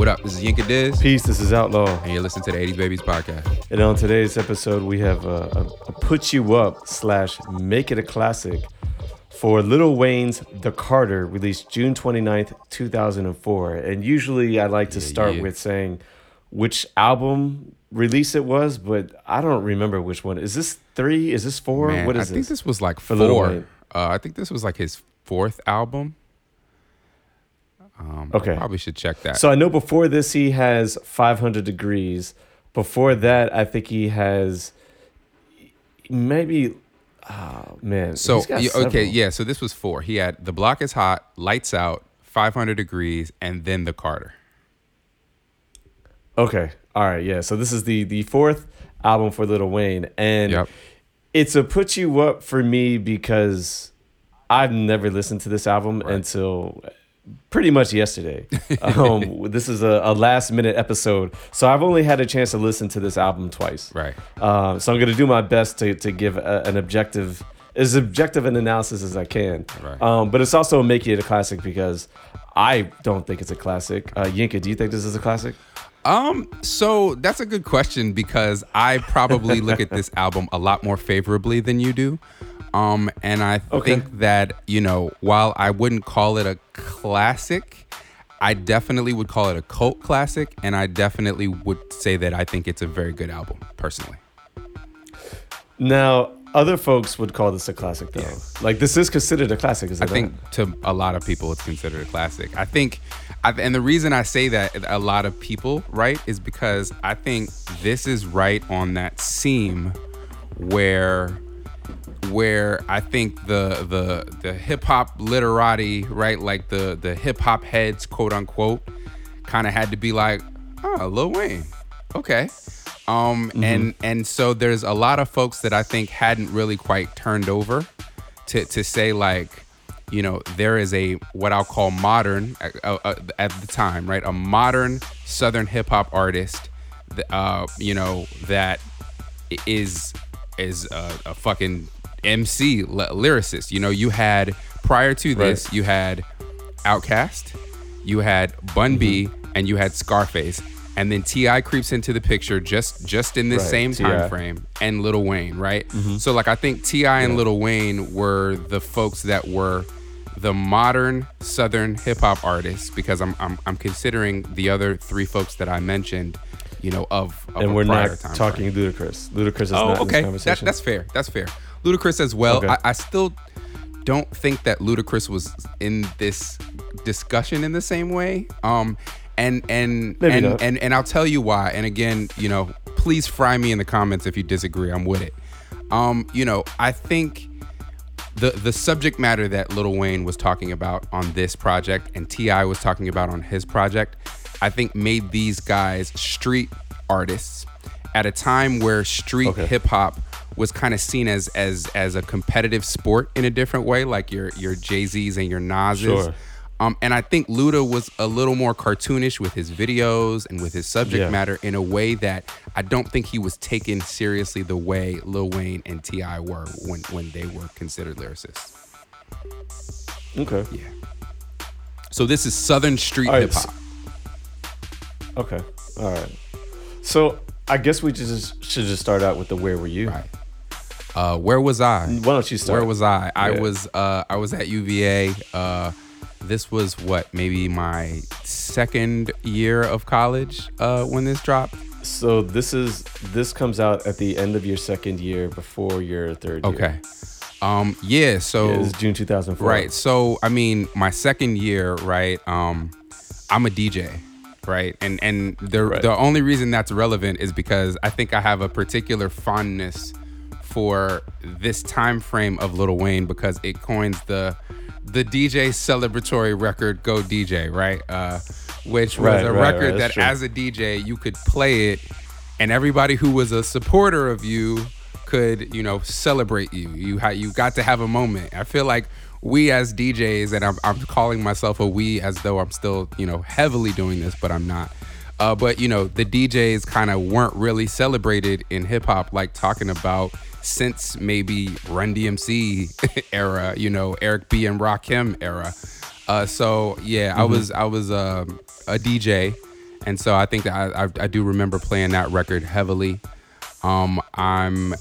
What up? This is Yinka Diz, Peace, this is Outlaw. and you're listening to the 80s Babies podcast. And on today's episode, we have a, a, a Put You Up slash Make It a Classic for Little Wayne's The Carter, released June 29th, 2004. And usually I like to start yeah. with saying which album release it was, but I don't remember which one. Is this three? Is this four? Man, what I is think this? this was like For four. Uh, I think this was like his fourth album. Um, Okay. I probably should check that. So I know before this he has 500 degrees. Before that, I think he has maybe. Oh man. So he's got yeah, okay, yeah. So this was four. He had the block is hot, lights out, 500 degrees, and then the Carter. Okay. All right. Yeah. So this is the the fourth album for Lil Wayne, and Yep. it's a put you up for me because I've never listened to this album Right. until pretty much yesterday. um, this is a, a last minute episode, so I've only had a chance to listen to this album twice. Right. Um, so I'm going to do my best to, to give a, an objective, as objective an analysis as I can. Right. Um, but it's also making it a classic because I don't think it's a classic. Uh, Yinka, do you think this is a classic? Um, so that's a good question because I probably look at this album a lot more favorably than you do. Um, and I Okay. think that, you know, while I wouldn't call it a classic, I definitely would call it a cult classic. And I definitely would say that I think it's a very good album, personally. Now, other folks would call this a classic, though. Like this is considered a classic, is it I not? think to a lot of people, it's considered a classic. I think, I, and the reason I say that a lot of people, right, is because I think this is right on that seam where, where I think the the the hip hop literati, right, like the the hip hop heads, quote unquote, kind of had to be like, oh, Lil Wayne, okay. Um, and and so there's a lot of folks that I think hadn't really quite turned over to to say like you know there is a what I'll call modern uh, uh, at the time right a modern southern hip hop artist uh you know that is is a, a fucking MC ly- lyricist you know you had prior to this Right. you had Outkast you had Bun B Mm-hmm. and you had Scarface and then T.I. creeps into the picture just just in this Right, same T.I.. time frame and Lil Wayne, right? So like I think T.I. and Lil Wayne were the folks that were the modern southern hip hop artists because I'm, I'm I'm considering the other three folks that I mentioned, you know, of, of and we're not talking frame. Ludacris. Ludacris is Oh, not in this okay. That, conversation. that's fair. That's fair. Ludacris as well. Okay. I, I still don't think that Ludacris was in this discussion in the same way. Um, and and Maybe and, not. and and I'll tell you why. And again, you know, please fry me in the comments if you disagree. I'm with it. Um, you know, I think the the subject matter that Lil Wayne was talking about on this project and T.I. was talking about on his project, I think made these guys street artists at a time where street Okay. hip hop was kind of seen as as as a competitive sport in a different way, like your your Jay Z's and your Nas's. Sure. Um, and I think Luda was a little more cartoonish with his videos and with his subject Yeah. matter in a way that I don't think he was taken seriously the way Lil Wayne and T.I. were when when they were considered lyricists. okay. Yeah. So this is Southern street right, hip hop. Okay. All right. So I guess we just should just start out with the where were you? Right. Uh, where was I? Why don't you start? Where was I? I Yeah. was uh, I was at UVA. Uh, this was what maybe my second year of college uh, when this dropped. So this is this comes out at the end of your second year before your third year. Okay. Um. Yeah. So. Yeah, it's June 2004. Right. So I mean, my second year, right? Um, I'm a DJ, right? And and the Right. the only reason that's relevant is because I think I have a particular fondness for this time frame of Lil Wayne because it coins the the DJ celebratory record Go DJ, right? Uh, which was Right, a right, record that true. as a DJ you could play it and everybody who was a supporter of you could you know celebrate you you ha- you got to have a moment i feel like we as djs and I'm, I'm calling myself a we as though i'm still you know heavily doing this but i'm not. Uh, but you know the djs kind of weren't really celebrated in hip-hop like talking about since maybe run dmc era you know eric b and rakim era. Uh, so yeah i was i was um, a dj and so I think that I, I, I do remember playing that record heavily. Um, I'm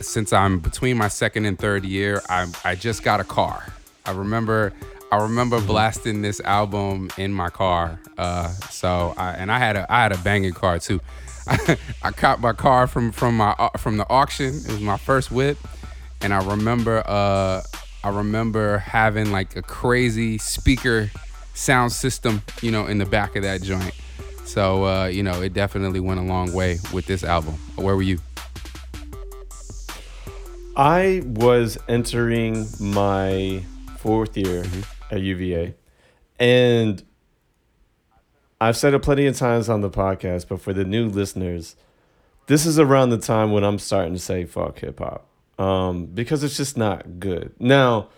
since I'm between my second and third year, I I just got a car. I remember I remember Mm-hmm. blasting this album in my car. Uh, so I, and I had a I had a banging car too. I caught my car from from my from the auction. It was my first whip, and I remember uh I remember having like a crazy speaker sound system, you know, in the back of that joint. So uh, you know, it definitely went a long way with this album. Where were you? I was entering my fourth year Mm-hmm. at UVA, and I've said it plenty of times on the podcast, but for the new listeners, this is around the time when I'm starting to say fuck hip hop um, because it's just not good. Now,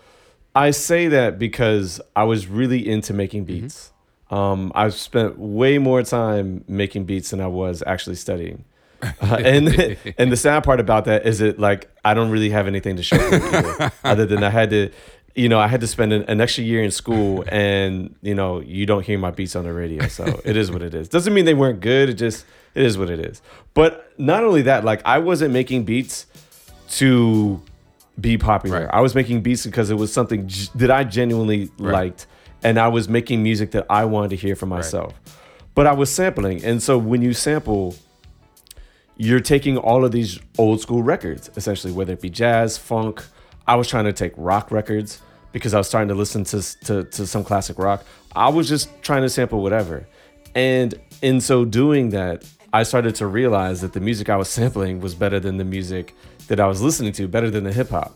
I say that because I was really into making beats. Um, I've spent way more time making beats than I was actually studying. Uh, and and the sad part about that is it like I don't really have anything to show for it either, other than I had to, you know, I had to spend an, an extra year in school, and you know, you don't hear my beats on the radio, so it is what it is. Doesn't mean they weren't good. It just it is what it is. But not only that, like I wasn't making beats to be popular. Right. I was making beats because it was something g- that I genuinely Right. liked, and I was making music that I wanted to hear for myself. But I was sampling, and so when you sample, you're taking all of these old school records, essentially, whether it be jazz, funk. I was trying to take rock records because I was starting to listen to, to, to some classic rock. I was just trying to sample whatever. And in so doing that, I started to realize that the music I was sampling was better than the music that I was listening to, better than the hip hop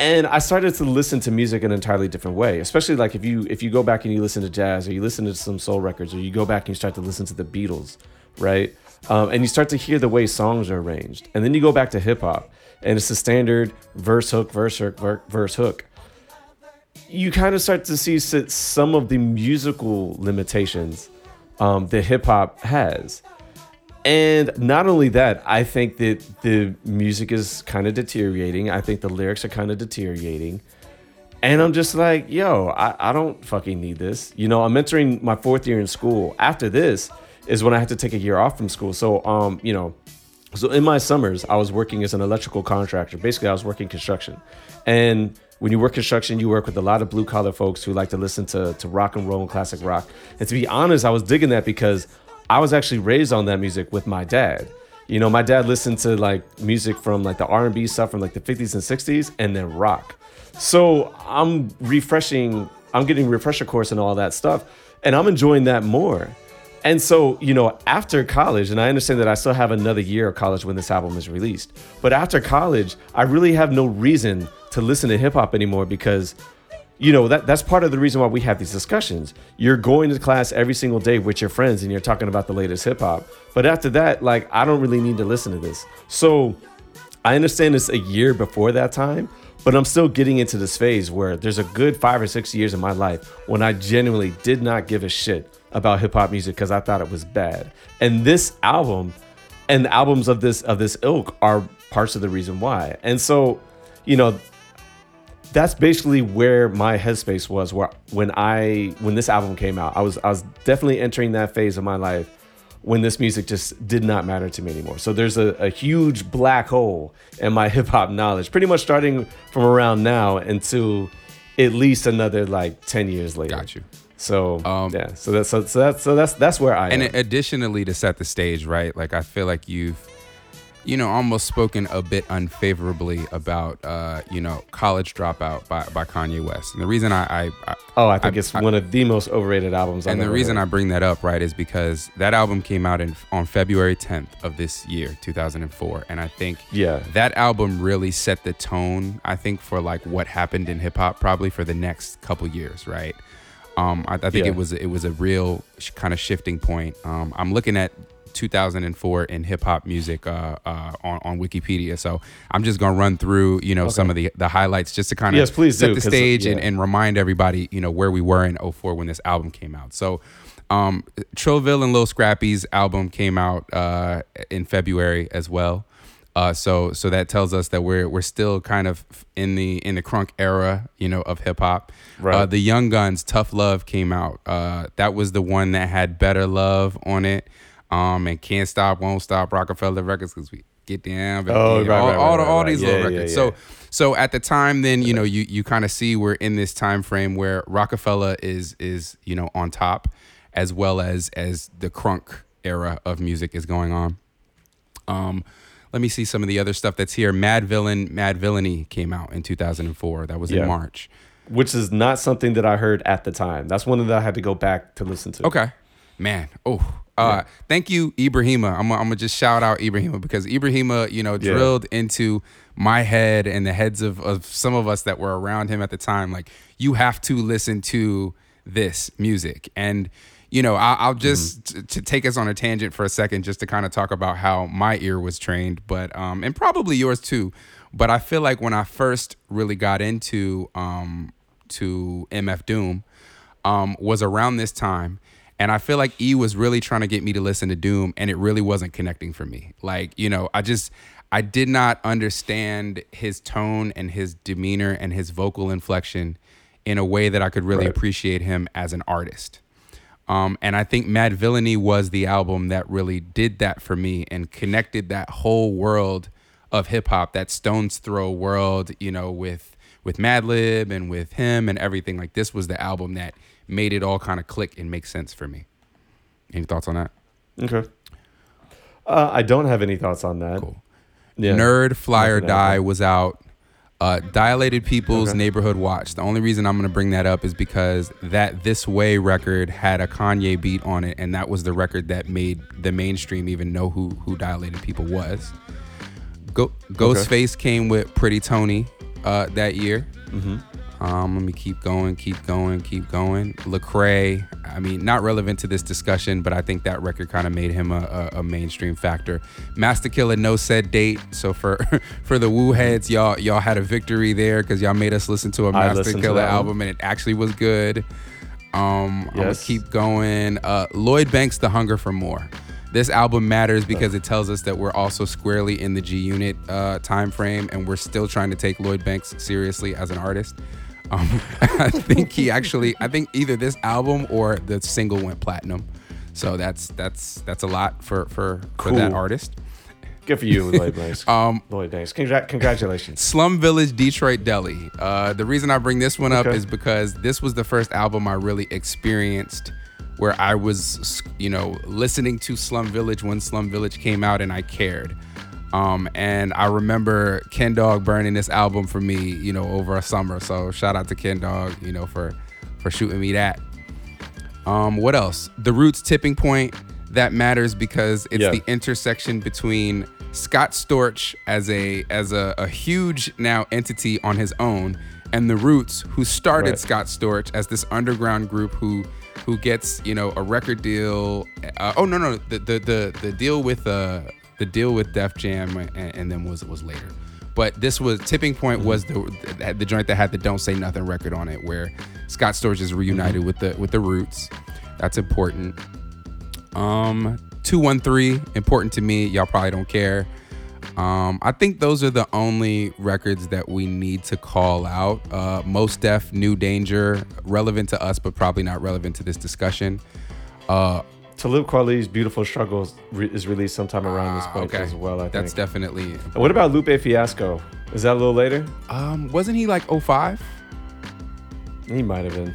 and I started to listen to music in an entirely different way. Especially like if you if you go back and you listen to jazz or you listen to some soul records or you go back and you start to listen to the Beatles, right? Um, and you start to hear the way songs are arranged, and then you go back to hip hop and it's the standard verse hook verse hook verse hook. You kind of start to see some of the musical limitations um, that hip hop has. And not only that, I think that the music is kind of deteriorating. I think the lyrics are kind of deteriorating. And I'm just like, yo, I, I don't fucking need this. You know, I'm entering my fourth year in school. After this is when I had to take a year off from school. So, um, you know, so in my summers, I was working as an electrical contractor. Basically, I was working construction. And when you work construction, you work with a lot of blue collar folks who like to listen to, to rock and roll and classic rock. And to be honest, I was digging that because I was actually raised on that music with my dad. You know, my dad listened to like music from like the R&B stuff from like the 50s and 60s and then rock. So I'm refreshing, I'm getting refresher course and all that stuff, and I'm enjoying that more. And so, you know, after college, and I understand that I still have another year of college when this album is released, but after college, I really have no reason to listen to hip hop anymore because, you know, that that's part of the reason why we have these discussions. You're going to class every single day with your friends and you're talking about the latest hip hop. But after that, like, I don't really need to listen to this. So I understand it's a year before that time, but I'm still getting into this phase where there's a good five or six years in my life when I genuinely did not give a shit about hip hop music because I thought it was bad. And this album and the albums of this of this ilk are parts of the reason why. And so, you know, that's basically where my headspace was where when I when this album came out. I was I was definitely entering that phase of my life when this music just did not matter to me anymore. So there's a, a huge black hole in my hip hop knowledge, pretty much starting from around now until at least another like 10 years later. Got you. So Um, yeah, so that's so, so that's so that's that's where I And am. additionally, to set the stage, right? Like I feel like you've, you know, almost spoken a bit unfavorably about, uh, you know, "College Dropout" by, by Kanye West. And the reason I, I, I oh, I think I- it's one of the most overrated albums. I've and the reason I bring that up, right, is because that album came out in on February 10th of this year, 2004, and I think Yeah. that album really set the tone. I think for like what happened in hip hop, probably for the next couple years, right? Um, I, I think Yeah. it was it was a real sh- kind of shifting point. Um, I'm looking at 2004 in hip hop music uh, uh, on, on Wikipedia. So I'm just gonna run through, you know, some of the the highlights just to kind of Yes, please set do, the 'cause, stage and, and remind everybody, you know, where we were in 04 when this album came out. So um, Trillville and Lil Scrappy's album came out uh, in February as well. Uh, so so that tells us that we're we're still kind of in the in the crunk era, you know, of hip hop. Right. Uh, the Young Gunz, Tough Love came out. Uh, that was the one that had Better Love on it, um, and Can't Stop, Won't Stop, Roc-A-Fella Records, because we get down, Oh, right, all, right, all, right, all right, these little Yeah, records. yeah. So so at the time, then you know you you kind of see we're in this time frame where Roc-A-Fella is is you know on top, as well as as the crunk era of music is going on. Um, let me see some of the other stuff that's here. Madvillain, Mad Villainy came out in 2004. That was in March. which is not something that I heard at the time. That's one that I had to go back to listen to. Okay, man. Oh, uh, thank you, Ibrahima. I'm, gonna- I'm gonna just shout out Ibrahima because Ibrahima, you know, Yeah. drilled into my head and the heads of, of some of us that were around him at the time. Like, you have to listen to this music. And, you know, I, I'll just t- to take us on a tangent for a second, just to kind of talk about how my ear was trained, but um, and probably yours too. But I feel like when I first really got into um to MF Doom, um, was around this time. And I feel like E was really trying to get me to listen to Doom, and it really wasn't connecting for me. Like, you know, I just, I did not understand his tone and his demeanor and his vocal inflection in a way that I could really Right. appreciate him as an artist. Um, and I think Madvillainy was the album that really did that for me and connected that whole world of hip hop, that Stones Throw world, you know, with with Madlib and with him and everything. Like this was the album that made it all kind of click and make sense for me. Any thoughts on that? Okay. Uh, I don't have any thoughts on that. Cool. Yeah. Nerd Fly or Die was out. Uh, Dilated People's Okay. Neighborhood Watch. The only reason I'm going to bring that up is because that This Way record had a Kanye beat on it, and that was the record that made the mainstream even know who who Dilated People was. Go, Ghostface came with Pretty Toney uh, that year. Mm-hmm. Um, let me keep going, keep going, keep going. Lecrae, I mean, not relevant to this discussion, but I think that record kind of made him a, a, a mainstream factor. Masta Killa, no said date. So for for the Wu heads, y'all y'all had a victory there because y'all made us listen to a Masta Killa album and it actually was good. Um, I'm gonna keep going. Uh, Lloyd Banks, The Hunger for More. This album matters because it tells us that we're also squarely in the G Unit uh, time frame, and we're still trying to take Lloyd Banks seriously as an artist. Um, I think he actually, I think either this album or the single went platinum. So that's that's that's a lot for for for that artist. Good for you, Lloyd Banks. Um, Lloyd Banks. Congra- congratulations. Slum Village, Detroit Deli. Uh, the reason I bring this one up Okay. is because this was the first album I really experienced where I was, you know, listening to Slum Village when Slum Village came out and I cared. Um, and I remember Ken Dog burning this album for me, you know, over a summer. So shout out to Ken Dog, you know, for for shooting me that. Um, what else? The Roots tipping point that matters because it's Yeah. the intersection between Scott Storch as a as a, a huge now entity on his own and the Roots who started Right. Scott Storch as this underground group who who gets you know a record deal. Uh, oh no no the the the, the deal with uh the deal with Def Jam and, and then was was later. But this was tipping point was the the joint that had the Don't Say Nothing record on it, where Scott Storch is reunited with the with the Roots. That's important. Um, two one three important to me. Y'all probably don't care. Um, I think those are the only records that we need to call out. Uh, Mos Def, New Danger, relevant to us, but probably not relevant to this discussion. Uh, Talib Kweli's Beautiful Struggles re- is released sometime around this ah, point as well, I think. That's think. definitely. And what about Lupe Fiasco? Is that a little later? Um, wasn't he like 05? He might have been.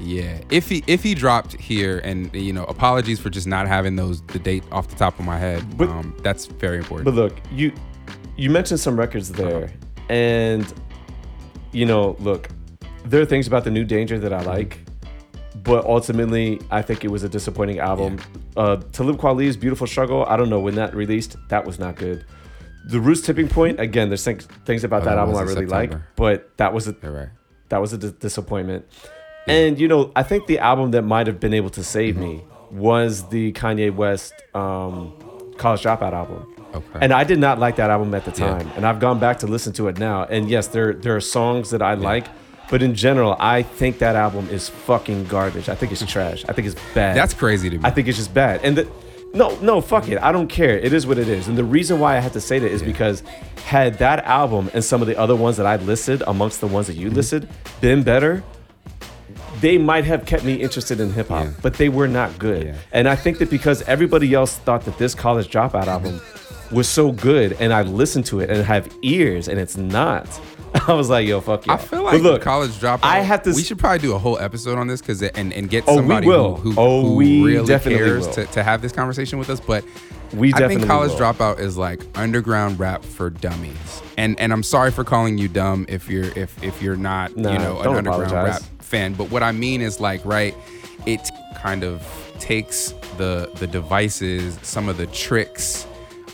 Yeah, if he if he dropped here, and you know, apologies for just not having those the date off the top of my head. But- um, that's very important. But look, you you mentioned some records there, and you know, look, there are things about the New Danger that I like, but ultimately, I think it was a disappointing album. Uh, Talib Kweli's Beautiful Struggle, I don't know when that released, that was not good. The Roots Tipping Point, again, there's things, things about Oh, that that album I really like, but that was a right. that was a dis- disappointment. And you know, I think the album that might have been able to save me was the Kanye West um, College Dropout album. Okay. And I did not like that album at the Yeah. time, and I've gone back to listen to it now. And yes, there there are songs that I like, but in general, I think that album is fucking garbage. I think it's trash. I think it's bad. That's crazy to me. I think it's just bad. And the, No, no, fuck it. I don't care. It is what it is. And the reason why I had to say that is because had that album and some of the other ones that I listed amongst the ones that you mm-hmm. listed been better, they might have kept me interested in hip hop, Yeah. but they were not good. Yeah. And I think that because everybody else thought that this college dropout album was so good, and I listened to it and have ears, and it's not. I was like, yo, fuck yeah. I feel But like look, college dropout. I have to We should probably do a whole episode on this because and and get Oh, somebody who, who, Oh, who really cares will. to, to have this conversation with us. But We I think college will. dropout is like underground rap for dummies. And and I'm sorry for calling you dumb if you're if if you're not Nah, you know an underground apologize. rap fan. But what I mean is like right, it kind of takes the the devices, some of the tricks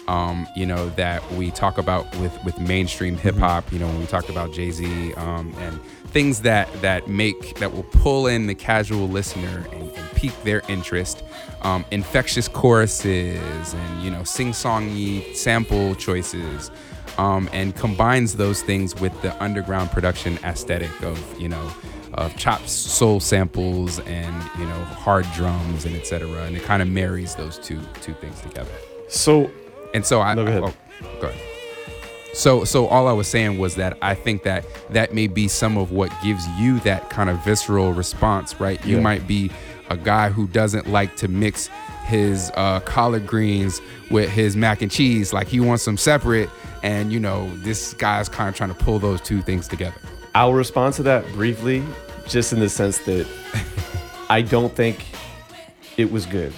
um, you know, that we talk about with with mainstream hip hop. You know, when we talked about Jay Z um, and things that that make that will pull in the casual listener and, and pique their interest. Um, infectious choruses and you know sing-songy sample choices, um, and combines those things with the underground production aesthetic of you know of chopped soul samples and you know hard drums and etc. And it kind of marries those two two things together. So And so I No, go ahead. oh, go ahead. So so all I was saying was that I think that that may be some of what gives you that kind of visceral response, right? You Yeah. might be a guy who doesn't like to mix his uh, collard greens with his mac and cheese, like he wants them separate. And you know, this guy's kind of trying to pull those two things together. I'll respond to that briefly, just in the sense that I don't think it was good.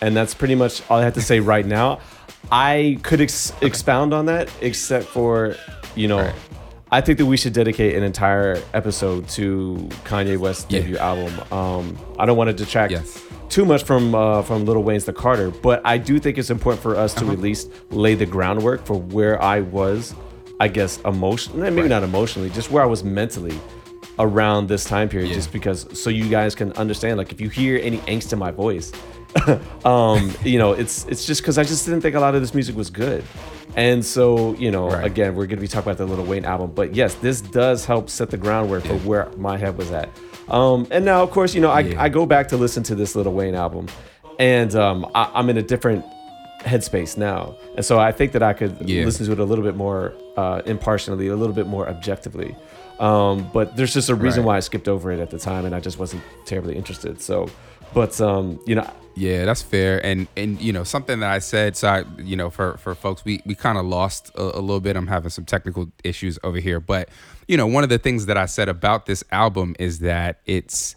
And that's pretty much all I have to say right now. I could ex- expound on that, except for, you know, Right. I think that we should dedicate an entire episode to Kanye West's Yeah. debut album. Um, I don't want to detract Yes. too much from uh, from Little Wayne's The Carter, but I do think it's important for us to Uh-huh. at least lay the groundwork for where I was, I guess, emotionally, maybe Right. not emotionally, just where I was mentally around this time period, Yeah. just because so you guys can understand. Like, if you hear any angst in my voice, um, you know, it's it's just because I just didn't think a lot of this music was good. And so, you know, Right. again, we're gonna be talking about the Little Wayne album, but yes, this does help set the groundwork for where my head was at. Um, and now, of course, you know, I, Yeah. I go back to listen to this Little Wayne album, and um, I, I'm in a different headspace now, and so I think that I could Yeah. listen to it a little bit more uh, impartially, a little bit more objectively. Um, but there's just a reason Right. why I skipped over it at the time, and I just wasn't terribly interested. So, but um, you know, Yeah, that's fair. And and you know something that I said, so I, you know for for folks, we we kind of lost a, a little bit. I'm having some technical issues over here, but you know one of the things that I said about this album is that it's,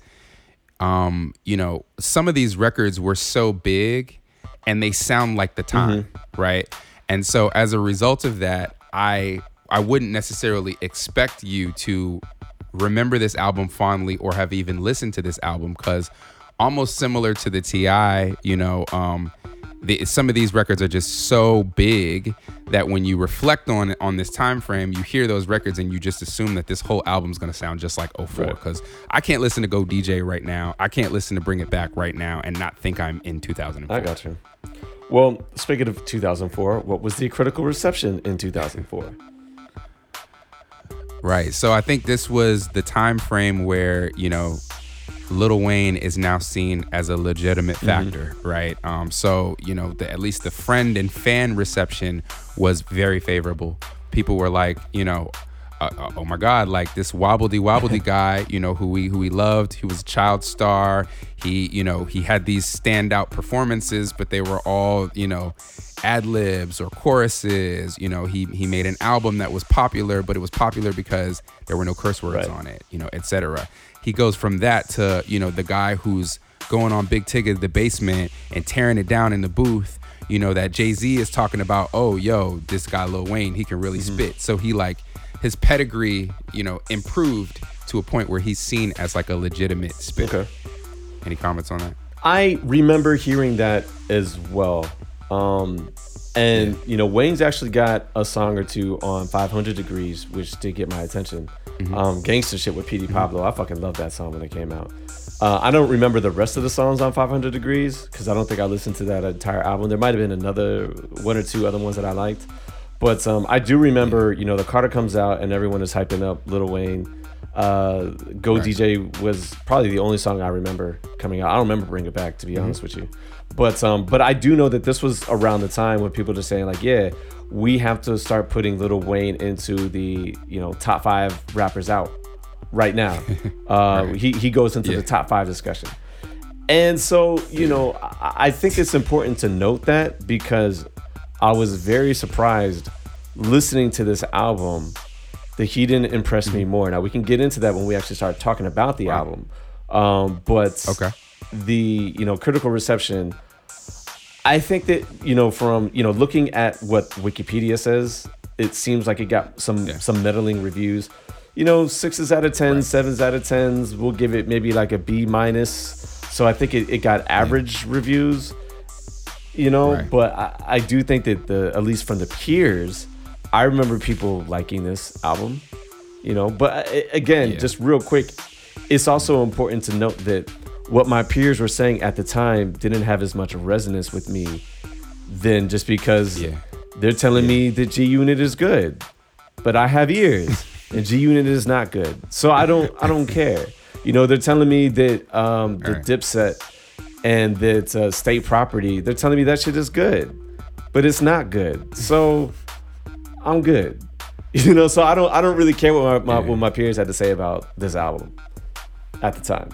um, you know, some of these records were so big, and they sound like the time, right? And so as a result of that, I I wouldn't necessarily expect you to remember this album fondly or have even listened to this album because almost similar to the T.I., you know, um, the, some of these records are just so big that when you reflect on on this time frame, you hear those records and you just assume that this whole album's gonna sound just like 04. Right. Because I can't listen to Go DJ right now. I can't listen to Bring It Back right now and not think I'm in 2004. I got you. Well, speaking of 2004, what was the critical reception in 2004? Right. So I think this was the time frame where, you know, Lil Wayne is now seen as a legitimate factor, right? Um, so, you know, the, at least the friend and fan reception was very favorable. People were like, you know, uh, uh, oh my God, like this wobbledy wobbledy guy, you know, who we who we loved. He was a child star. He, you know, he had these standout performances, but they were all, you know, ad libs or choruses. You know, he he made an album that was popular, but it was popular because there were no curse words Right. on it, you know, etc. He goes from that to, you know, the guy who's going on Big Tigger the basement and tearing it down in the booth. You know, that Jay-Z is talking about, oh, yo, this guy Lil Wayne, he can really Mm-hmm. spit. So he like his pedigree, you know, improved to a point where he's seen as like a legitimate spit. Okay. Any comments on that? I remember hearing that as well. Um, and you know, Wayne's actually got a song or two on 500 Degrees, which did get my attention. Um, Gangster shit with PD Pablo. I fucking love that song when it came out. Uh, I don't remember the rest of the songs on 500 Degrees because I don't think I listened to that entire album. There might have been another one or two other ones that I liked, but um, I do remember. You know, the Carter comes out and everyone is hyping up Lil Wayne. Uh, Go DJ was probably the only song I remember coming out. I don't remember Bring It Back to be honest with you, but um, but I do know that this was around the time when people are saying like, yeah, we have to start putting Lil Wayne into the you know top five rappers out right now. Uh, He he goes into Yeah. the top five discussion. And so, you know, I I think it's important to note that because I was very surprised listening to this album that he didn't impress me more. Now we can get into that when we actually start talking about the album. Um, but Okay. the you know critical reception, I think that you know from you know looking at what Wikipedia says, it seems like it got some Yeah. some meddling reviews. You know, sixes out of tens, Right. sevens out of tens. We'll give it maybe like a B minus. So I think it, it got average reviews you know Right. but I, I do think that the at least from the peers i remember people liking this album you know but uh, again Yeah. just real quick it's also important to note that what my peers were saying at the time didn't have as much resonance with me than just because Yeah. they're telling me that g unit is good but i have ears and g unit is not good so i don't i don't care you know they're telling me that um the Alright. dipset and that uh, state property, they're telling me that shit is good, but it's not good. So I'm good, you know. So I don't, I don't really care what my, my Yeah. what my peers had to say about this album at the time.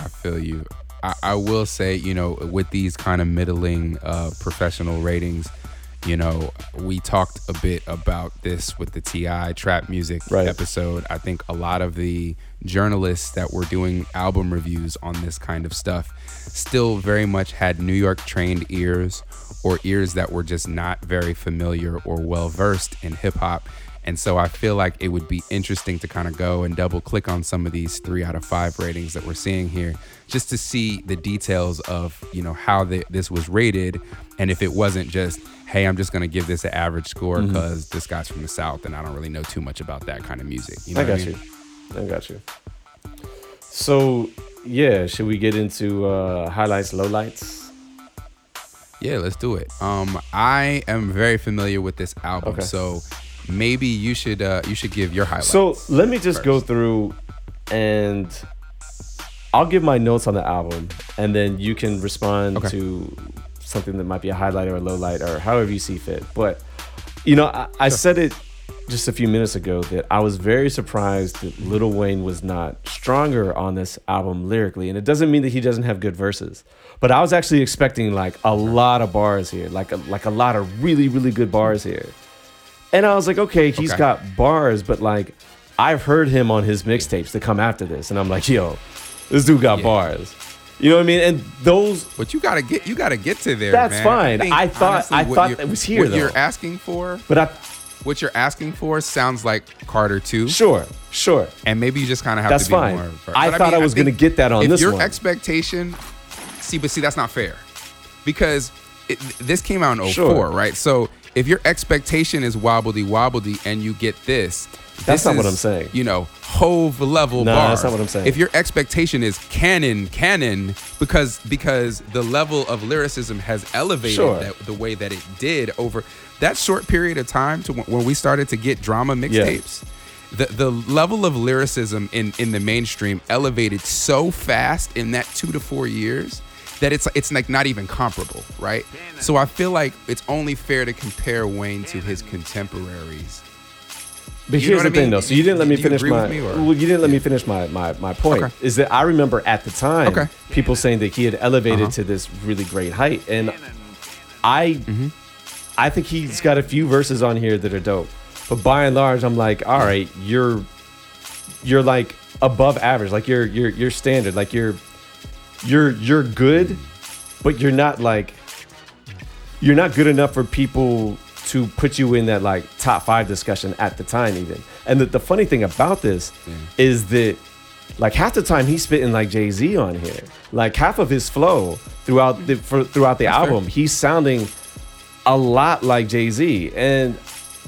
I feel you. I, I will say, you know, with these kind of middling uh, professional ratings, you know, we talked a bit about this with the TI trap music Right. episode. I think a lot of the journalists that were doing album reviews on this kind of stuff still very much had New York trained ears or ears that were just not very familiar or well versed in hip hop. And so I feel like it would be interesting to kind of go and double click on some of these three out of five ratings that we're seeing here, just to see the details of you know how the, this was rated, and if it wasn't just hey I'm just gonna give this an average score Mm-hmm. because this guy's from the south and I don't really know too much about that kind of music. You know I got mean? you. I got you. So yeah, should we get into uh, highlights, lowlights? Yeah, let's do it. Um, I am very familiar with this album, Okay. so maybe you should uh, you should give your highlights. So let me just go through and I'll give my notes on the album and then you can respond Okay. to something that might be a highlight or a low light or however you see fit. But you know, I, I said it just a few minutes ago that I was very surprised that Lil Wayne was not stronger on this album lyrically. And it doesn't mean that he doesn't have good verses. But I was actually expecting like a lot of bars here, like a, like a lot of really, really good bars here. And I was like, okay, he's Okay. got bars, but like I've heard him on his mixtapes to come after this. And I'm like, yo, this dude got Yeah. bars. You know what I mean? And those But you gotta get you gotta get to there. That's man. fine. think, I thought- I what thought it was here, What you're asking for, but I what you're asking for, sounds like Carter II. sure, sure. and maybe you just kind of have That's to be fine. more. I but thought I was think gonna get that on if this your one. expectation, see, but see, that's not fair, because it, this came out in 04, Sure. right? So if your expectation is wobbledy wobbledy and you get this. That's this not what is, I'm saying. You know, Hove level No, bar. that's not what I'm saying. If your expectation is canon, canon, because because the level of lyricism has elevated Sure. that, the way that it did over that short period of time to when, when we started to get drama mixtapes. The, the level of lyricism in, in the mainstream elevated so fast in that two to four years that it's it's like not even comparable, right? So I feel like it's only fair to compare Wayne to his contemporaries. But You here's the I thing, though. So you didn't let me finish my. me, well, you didn't let me finish my my my point. Okay. Is that I remember at the time Okay. people saying that he had elevated Uh-huh. to this really great height, and I Mm-hmm. I think he's got a few verses on here that are dope. But by and large, I'm like, all right, you're you're like above average, like you're you're you're standard, like you're you're you're good, but you're not like you're not good enough for people to put you in that like top five discussion at the time even. And the, the funny thing about this is that like half the time he's spitting like jay-z on here. Like half of his flow throughout the for, throughout the fair. album he's sounding a lot like jay-z. And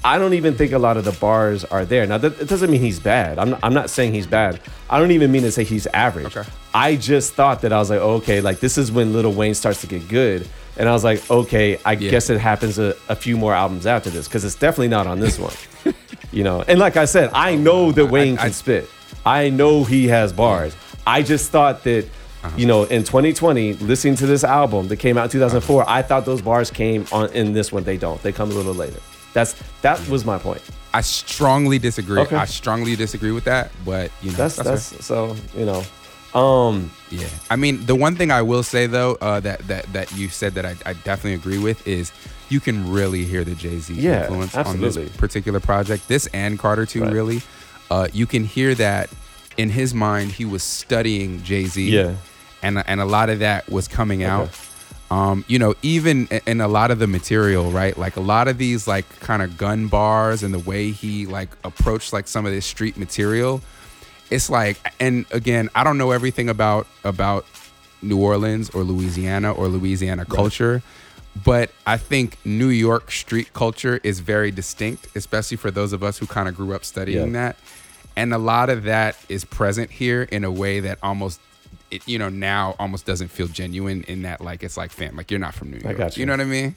i don't even think a lot of the bars are there now that it doesn't mean he's bad i'm not, I'm not saying he's bad i don't even mean to say he's average Okay. i just thought that i was like okay like this is when little wayne starts to get good and i was like okay i Yeah. guess it happens a, a few more albums after this because it's definitely not on this one you know and like i said i know that wayne I- can spit I know he has bars. I just thought that, Uh-huh. you know, in 2020, listening to this album that came out in 2004, I thought those bars came on in this one. They don't. They come a little later. That's that was my point. I strongly disagree. Okay. I strongly disagree with that, but you know, That's fair. that's, so you know, um, Yeah, I mean, the one thing I will say though uh, that that that you said that I, I definitely agree with is you can really hear the Jay Z Yeah, influence on absolutely. this particular project. This and Carter II, Right. really. Uh, you can hear that in his mind he was studying Jay Z. Yeah. and and a lot of that was coming out. Um, you know, even in a lot of the material, right? Like a lot of these like kind of gun bars and the way he like approached like some of this street material it's like and again i don't know everything about about new orleans or louisiana or louisiana culture but i think new york street culture is very distinct especially for those of us who kind of grew up studying Yeah. that and a lot of that is present here in a way that almost it, you know now almost doesn't feel genuine in that like it's like fam like you're not from new york got you you. know what i mean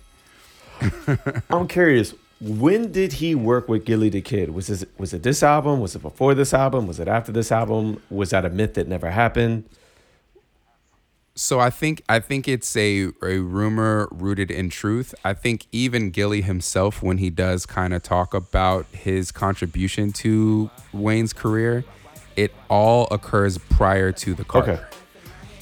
I'm curious. When did he work with Gillie the Kid? Was this was it this album? Was it before this album? Was it after this album? Was that a myth that never happened? So I think I think it's a a rumor rooted in truth. I think even Gillie himself, when he does kind of talk about his contribution to Wayne's career, it all occurs prior to the Carter. Okay.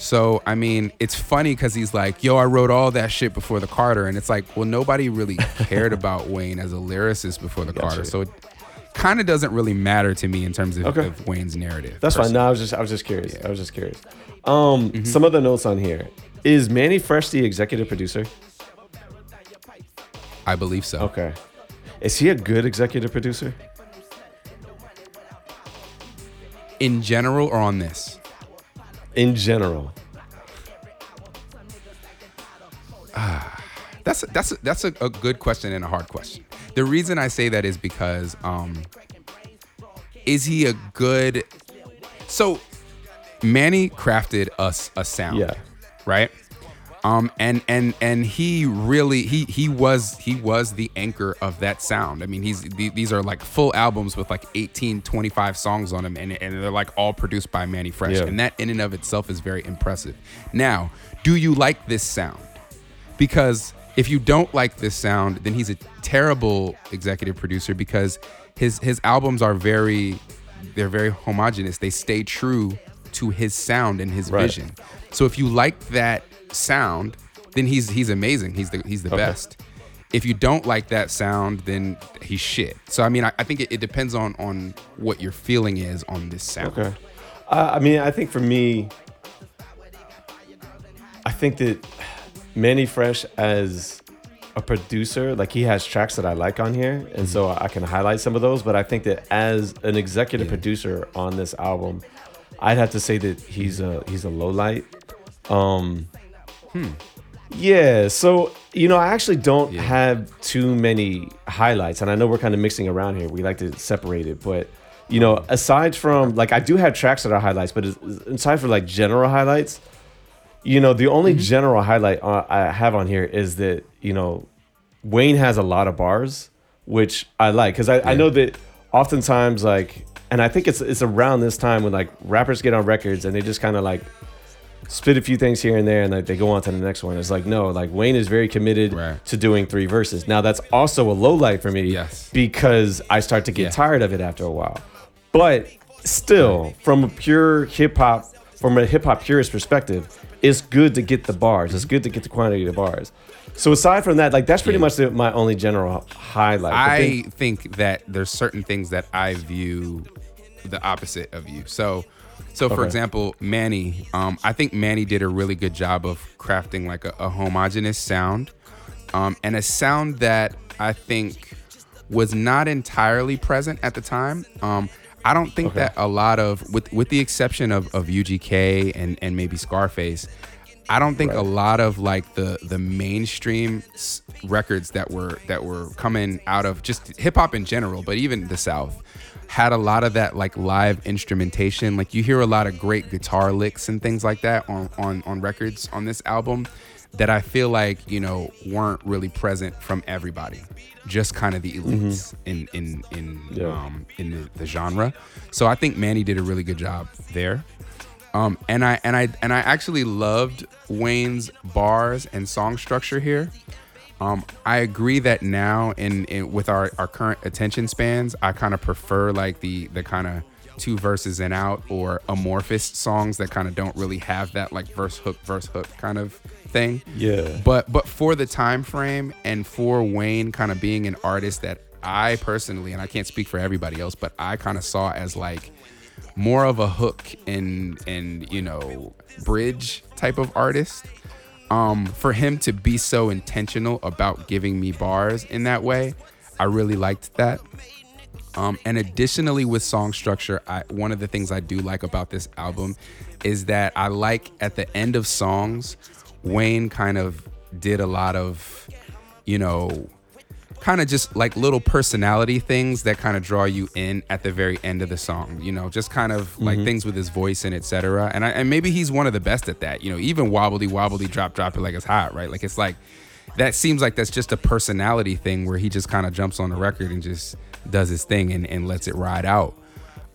So I mean, it's funny because he's like, "Yo, I wrote all that shit before the Carter," and it's like, well, nobody really cared about Wayne as a lyricist before the Carter, so it kind of doesn't really matter to me in terms of, Okay. of Wayne's narrative. That's fine. No, I was just I was just curious. I was just curious. Um, some of the notes on here. Is Mannie Fresh the executive producer? I believe so. Okay. Is he a good executive producer? In general, or on this. In general. That's that's that's a, a good question and a hard question. The reason I say that is because um, is he a good? So Mannie crafted us a, sound, Yeah. right? Um, and and and he really he he was he was the anchor of that sound. I mean, he's the- these are like full albums with like 18, 25 songs on them, and and they're like all produced by Mannie Fresh, Yeah. and that in and of itself is very impressive. Now, do you like this sound? because if you don't like this sound, then he's a terrible executive producer because his his albums are very they're very homogenous. They stay true to his sound and his Right. vision. So if you like that sound, then he's he's amazing. He's the he's the best. If you don't like that sound, then he's shit. So I mean, I, I think it, it depends on on what your feeling is on this sound. Okay. Uh, I mean, I think for me, I think that Mannie Fresh as a producer, like he has tracks that I like on here, and so I can highlight some of those. But I think that as an executive producer on this album, I'd have to say that he's a he's a low light. Um, yeah, so you know, I actually don't Yeah. have too many highlights, and I know we're kind of mixing around here. We like to separate it, but you know, aside from like, I do have tracks that are highlights, but as- aside from like general highlights, you know, the only mm-hmm. general highlight I have on here is that you know, Wayne has a lot of bars, which I like because I, I know that oftentimes like, and I think it's it's around this time when like rappers get on records and they just kind of like spit a few things here and there and like they go on to the next one. It's like no, like Wayne is very committed Right. to doing three verses. Now that's also a low light for me Yes. because I start to get Yeah. tired of it after a while. But still, from a pure hip hop, from a hip hop purist perspective, it's good to get the bars. It's good to get the quantity of bars. So aside from that, like that's pretty Yeah. much the, my only general highlight. I then- think that there's certain things that I view the opposite of you. So, so for Okay. example, Mannie, um, I think Mannie did a really good job of crafting like a, a homogenous sound, um, and a sound that I think was not entirely present at the time. Um, I don't think that a lot of, with with the exception of of UGK and and maybe Scarface, I don't think a lot of like the the mainstream s- records that were that were coming out of just hip hop in general, but even the South had a lot of that like live instrumentation. Like you hear a lot of great guitar licks and things like that on on on records on this album that I feel like you know weren't really present from everybody, just kind of the elites in in in Yeah. um, in the, the genre. So I think Mannie did a really good job there. Um, and I and I and I actually loved Wayne's bars and song structure here. Um, I agree that now in, in with our, our current attention spans, I kind of prefer like the the kind of two verses and out or amorphous songs that kind of don't really have that like verse hook verse hook kind of thing. Yeah. But but for the time frame and for Wayne kind of being an artist that I personally and I can't speak for everybody else, but I kind of saw as like more of a hook and and you know bridge type of artist um for him to be so intentional about giving me bars in that way i really liked that. Um and additionally with song structure i one of the things i do like about this album is that i like at the end of songs wayne kind of did a lot of you know kind of just like little personality things that kind of draw you in at the very end of the song you know just kind of like things with his voice and etc and I, and maybe he's one of the best at that you know even wobbly wobbly drop drop it like it's hot right? Like it's like that seems like that's just a personality thing where he just kind of jumps on the record and just does his thing and, and lets it ride out.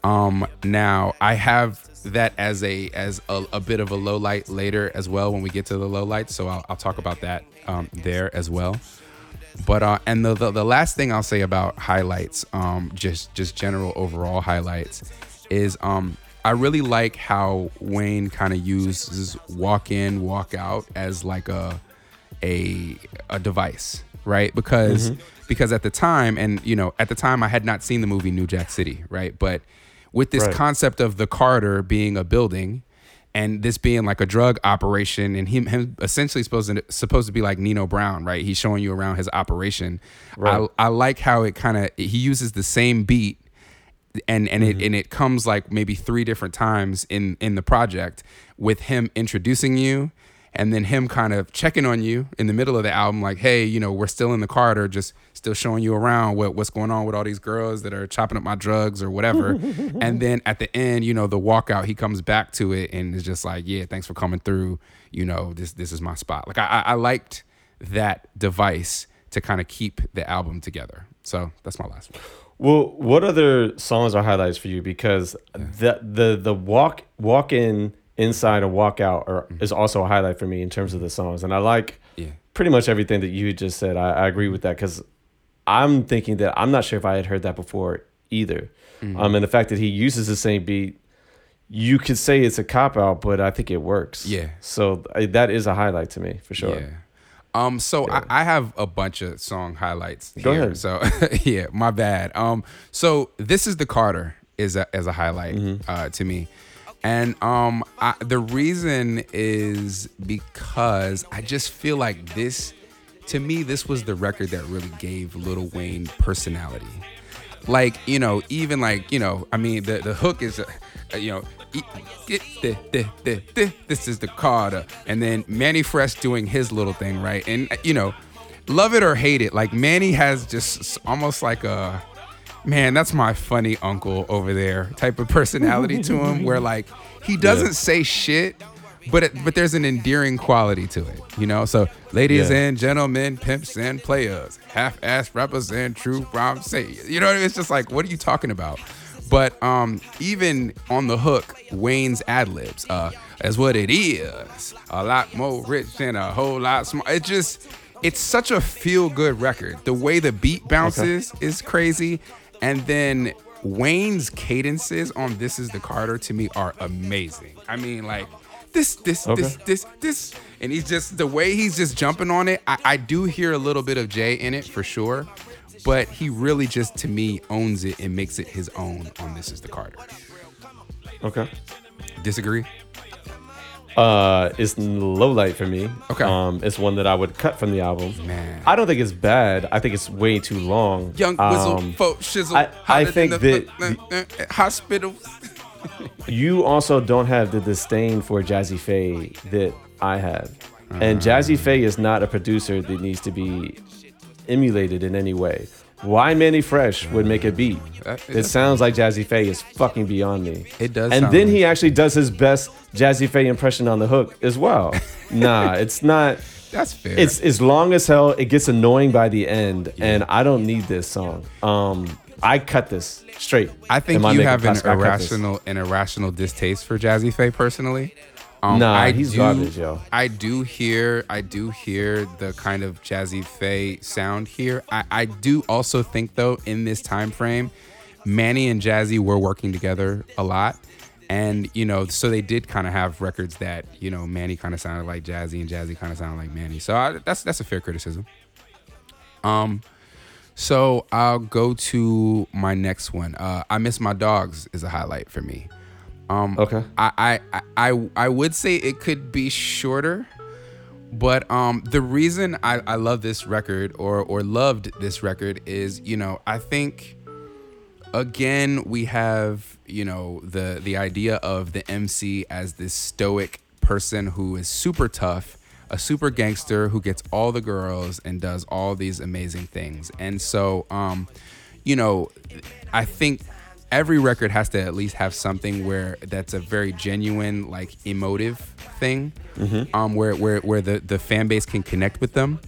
Um now i have that as a as a, a bit of a low light later as well when we get to the low lights so i'll, I'll talk about that um there as well but uh and the, the the last thing i'll say about highlights um just just general overall highlights is um i really like how wayne kind of uses walk in walk out as like a a a device right? Because because at the time and you know at the time i had not seen the movie new jack city right? But with this Right. concept of the carter being a building and this being like a drug operation and him, him essentially supposed to supposed to be like Nino Brown, right? He's showing you around his operation. Right. I, I like how it kind of he uses the same beat and and Mm-hmm. it and it comes like maybe three different times in in the project with him introducing you and then him kind of checking on you in the middle of the album like hey you know we're still in the Carter just still showing you around what what's going on with all these girls that are chopping up my drugs or whatever. And then at the end you know the walkout he comes back to it and is just like yeah thanks for coming through. You know this this is my spot. Like I I, I liked that device to kind of keep the album together. So that's my last one. Well, what other songs are highlights for you? Because the the the walk walk in inside and walk out are, is also a highlight for me in terms of the songs, and I like Yeah. pretty much everything that you just said. I, I agree with that because I'm thinking that I'm not sure if I had heard that before either. Um, and the fact that he uses the same beat, you could say it's a cop out, but I think it works. Yeah. So uh, that is a highlight to me for sure. Yeah. Um. So I, I have a bunch of song highlights Go here. ahead. So yeah, my bad. Um. So this is the Carter is a, as a highlight Mm-hmm. uh, to me, and um, I, the reason is because I just feel like this, to me, this was the record that really gave Lil Wayne personality. Like you know even like you know i mean the the hook is uh, you know this is the carter. And then manny fresh doing his little thing right? And uh, you know love it or hate it like manny has just almost like a man that's my funny uncle over there type of personality to him where like he doesn't say shit but it, but there's an endearing quality to it, you know. So, ladies Yeah. and gentlemen, pimps and players, half-ass rappers and true rhyme sayers. You know, it's just like, what are you talking about? But um, even on the hook, Wayne's ad libs, uh, that's what it is. A lot more rich and a whole lot smart. It just, it's such a feel-good record. The way the beat bounces is crazy, and then Wayne's cadences on "This Is the Carter" to me are amazing. I mean, like this, this, Okay. this, this, this, and he's just the way he's just jumping on it. I, I do hear a little bit of Jay in it for sure, but he really just to me owns it and makes it his own on "This Is the Carter." Okay. Disagree? Uh, it's low light for me. Okay. Um, it's one that I would cut from the album. Man. I don't think it's bad. I think it's way too long. Young Whistle, Um, folk shizzle, I- I think than the, that uh, uh, uh, hospitals. you also don't have the disdain for Jazze Pha that I have. And. Jazze Pha is not a producer that needs to be emulated in any way. Why Manny Fresh would make a beat? It sounds like Jazze Pha is fucking beyond me. It does And then he actually does his best Jazze Pha impression on the hook as well. nah, it's not. That's fair. It's it's long as hell. It gets annoying by the end, and I don't need this song. Um, I cut this straight. I think you have an Classic. I cut this. irrational an irrational distaste for Jazze Pha personally. Um, Nah, I he's do, garbage, yo. I do hear I do hear the kind of Jazze Pha sound here. I, I do also think though in this time frame, Manny and Jazze were working together a lot. And you know, so they did kind of have records that you know Manny kind of sounded like Jazze and Jazze kind of sounded like Manny. So I, that's that's a fair criticism. Um, so I'll go to my next one. Uh, I miss my dogs is a highlight for me. Um, Okay. I, I I I would say it could be shorter, but um, the reason I, I love this record or or loved this record is you know I think again we have you know the the idea of the MC as this stoic person who is super tough a super gangster who gets all the girls and does all these amazing things and so um you know i think every record has to at least have something where that's a very genuine like emotive thing um where where where the the fan base can connect with them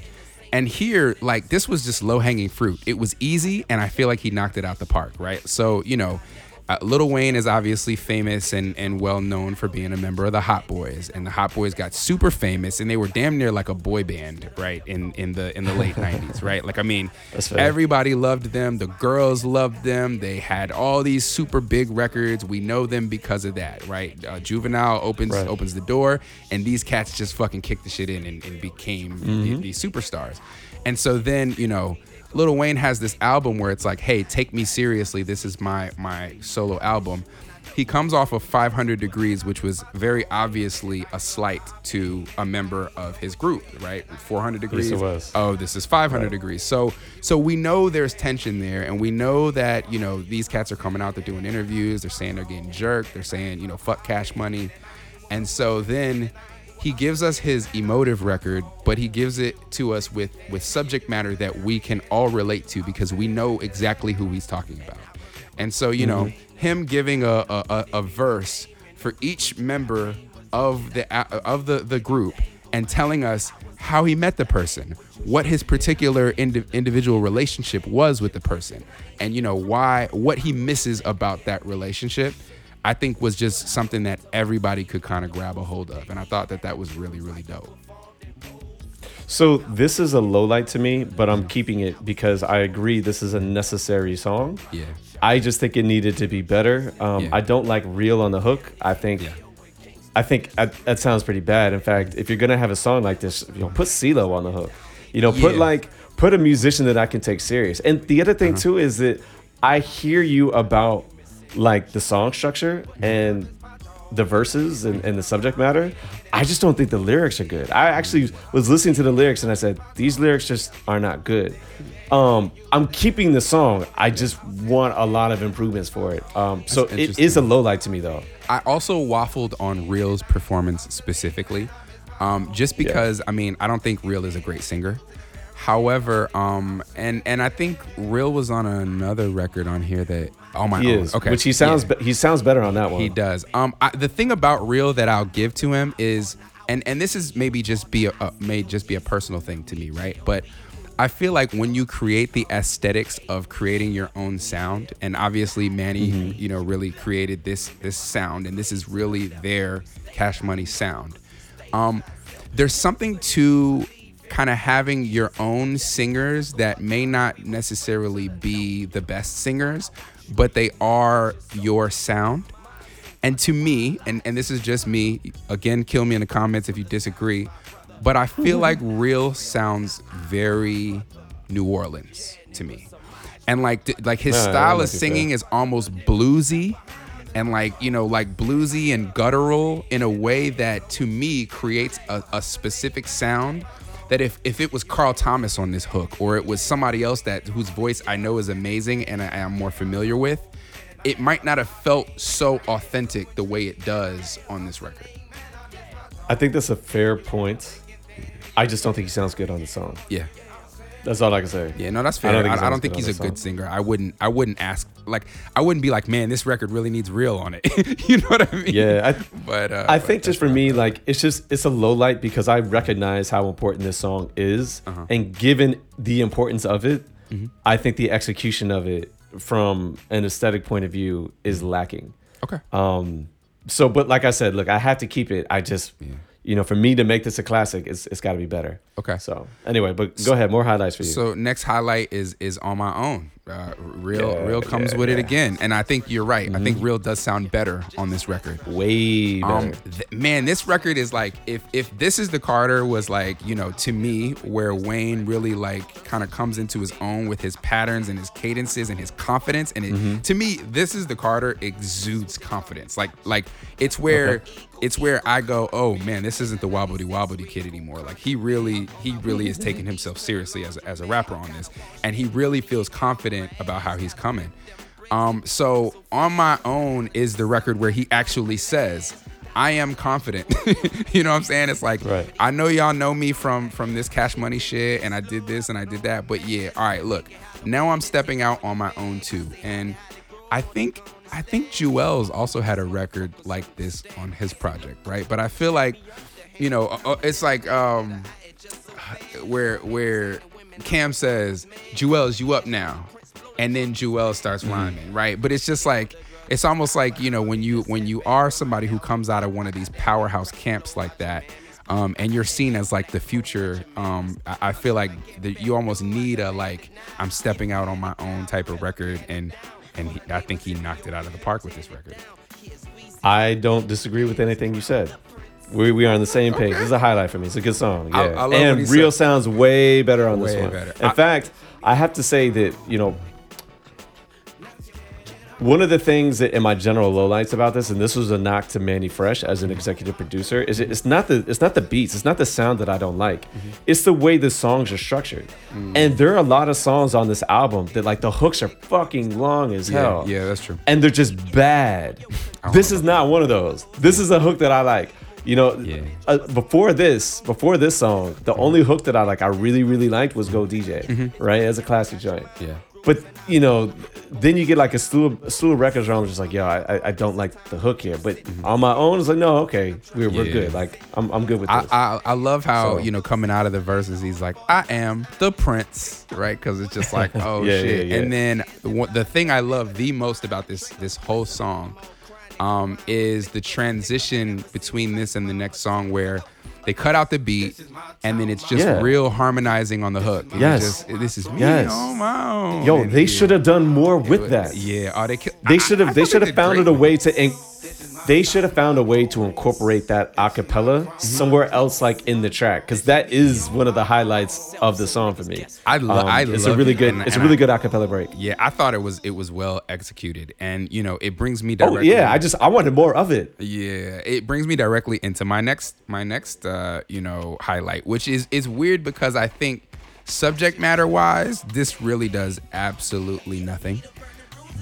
and here, like, this was just low hanging fruit. It was easy, and I feel like he knocked it out the park, right? So, you know, uh, Lil Wayne is obviously famous and, and well known for being a member of the Hot Boys, and the Hot Boys got super famous, and they were damn near like a boy band, right? In in the in the late '90s, right? Like, I mean, everybody loved them. The girls loved them. They had all these super big records. We know them because of that, right? Uh, Juvenile opens Right. opens the door, and these cats just fucking kicked the shit in and, and became the- these superstars. And so then, you know, Lil Wayne has this album where it's like, hey, take me seriously. This is my my solo album. He comes off of 500 Degreez, which was very obviously a slight to a member of his group, right? 400 Degreez. was. Oh, this is 500 Degreez. So so we know there's tension there, and we know that you know these cats are coming out. They're doing interviews. They're saying they're getting jerked. They're saying you know fuck cash money, and so then he gives us his emotive record, but he gives it to us with with subject matter that we can all relate to because we know exactly who he's talking about. And so you know mm-hmm. him giving a a, a, a verse for each member of the of the the group and telling us how he met the person, what his particular indi- individual relationship was with the person, and you know why what he misses about that relationship. I think was just something that everybody could kind of grab a hold of, and I thought that that was really really dope. So this is a low light to me, but I'm keeping it because I agree this is a necessary song. Yeah. I just think it needed to be better. Um, Yeah. I don't like Reel on the hook. I think. Yeah. I think that, that sounds pretty bad. In fact, if you're gonna have a song like this, you know, put CeeLo on the hook. You know, put like put a musician that I can take serious. And the other Uh-huh. thing too is that I hear you about like the song structure and the verses and, and the subject matter. I just don't think the lyrics are good. I actually was listening to the lyrics and I said, these lyrics just are not good. Um, I'm keeping the song. I just want a lot of improvements for it. Um, so it is a low light to me though. I also waffled on Reel's performance specifically, um, just because I mean I don't think Reel is a great singer. However, um, and and I think Reel was on another record on here that oh my He own. is, okay, which he sounds yeah. be- he sounds better on that one. He does. Um, I, the thing about Reel that I'll give to him is, and and this is maybe just be a, a may just be a personal thing to me, right? But I feel like when you create the aesthetics of creating your own sound, and obviously Manny, Mm-hmm. you know, really created this this sound, and this is really their Cash Money sound. Um, there's something to kind of having your own singers that may not necessarily be the best singers, but they are your sound. And to me, and, and this is just me, again, kill me in the comments if you disagree, but I feel like Reel sounds very New Orleans to me. And like th- like his style of singing is almost bluesy and like you know like bluesy and guttural in a way that to me creates a, a specific sound that if, if it was Carl Thomas on this hook or it was somebody else that whose voice I know is amazing and I am more familiar with, it might not have felt so authentic the way it does on this record. I think that's a fair point. I just don't think he sounds good on the song. Yeah. That's all I can say. Yeah, no, that's I fair. don't I think don't think, he's a good on good this singer. I wouldn't. I wouldn't ask. Like, I wouldn't be like, man, this record really needs Reel on it. you know what I mean? Yeah, I, But uh, I but think just for me, like it's just it's a low light because I recognize how important this song is, Uh-huh. and given the importance of it, Mm-hmm. I think the execution of it from an aesthetic point of view is lacking. okay. Um, so, but like I said, look, I have to keep it. I just, you know, for me to make this a classic, it's it's got to be better. Okay. So anyway, but go ahead, more highlights for you. So next highlight is is on my own. Uh, Reel, Yeah, Reel comes yeah, with it again, and I think you're right. I think Reel does sound better on this record. Way better. Um, th- man, this record is like if if this is the Carter was like you know to me where Wayne really like kind of comes into his own with his patterns and his cadences and his confidence and it, Mm-hmm. to me this is the Carter exudes confidence like like it's where it's where I go oh man this isn't the wobbly wobbly kid anymore like he really he really is taking himself seriously as a, as a rapper on this and he really feels confident about how he's coming. Um, so on my own is the record where he actually says, I am confident. you know what I'm saying? It's like Right. I know y'all know me from from this cash money shit and I did this and I did that. But yeah, all right, look. Now I'm stepping out on my own too. And I think I think Juelz also had a record like this on his project, right? But I feel like, you know, uh, uh, it's like um where where Cam says, Juelz, you up now. And then Jewel starts rhyming, right? But it's just like it's almost like, you know, when you when you are somebody who comes out of one of these powerhouse camps like that, um, and you're seen as like the future, um, I, I feel like that you almost need a like I'm stepping out on my own type of record and and he, I think he knocked it out of the park with this record. I don't disagree with anything you said. We, we are on the same page. This is a highlight for me. It's a good song. Yeah. I- I and Reel said. sounds way better on this Way one. better. In fact, I have to say that, you know, one of the things that in my general lowlights about this, and this was a knock to Manny Fresh as an executive producer, is it, it's not the it's not the beats, it's not the sound that I don't like. Mm-hmm. It's the way the songs are structured. Mm. And there are a lot of songs on this album that like the hooks are fucking long as hell Yeah, yeah, that's true. and they're just bad. This is not one of those. This is a hook that I like. You know, Yeah. uh, before this, before this song, the only hook that I like, I really, really liked was "Go DJ," right? As a classic joint. Mm-hmm. Yeah. But you know, then you get like a slew, of, a slew of records where I'm just like, yo, I, I- I don't like the hook here. But on my own, it's like, no, okay, we're, we're Mm-hmm. Good. Like, I'm, I'm good with I, this. I I love how So- you know coming out of the verses he's like I am the prince right because it's just like oh Yeah, shit yeah, yeah. and then the, the thing I love the most about this this whole song um, is the transition between this and the next song where they cut out the beat and then it's just Yeah. Reel harmonizing on the hook It's Yes. just, this is me Yes. on my Yo, And they yeah, should have done more with it that. yeah oh they ki- They should have. They should have found great a way to. In, they should have found a way to incorporate that acapella Mm-hmm. somewhere else, like in the track, because that is one of the highlights of the song for me. I lo- I it's a love really it, good. and- it's a really I- good acapella break. yeah I thought it was it was well executed and you know it brings me directly. Oh directly yeah, I just I wanted more of it. Yeah, it brings me directly into my next my next uh, you know highlight, which is is weird because I think subject matter wise, this really does absolutely nothing.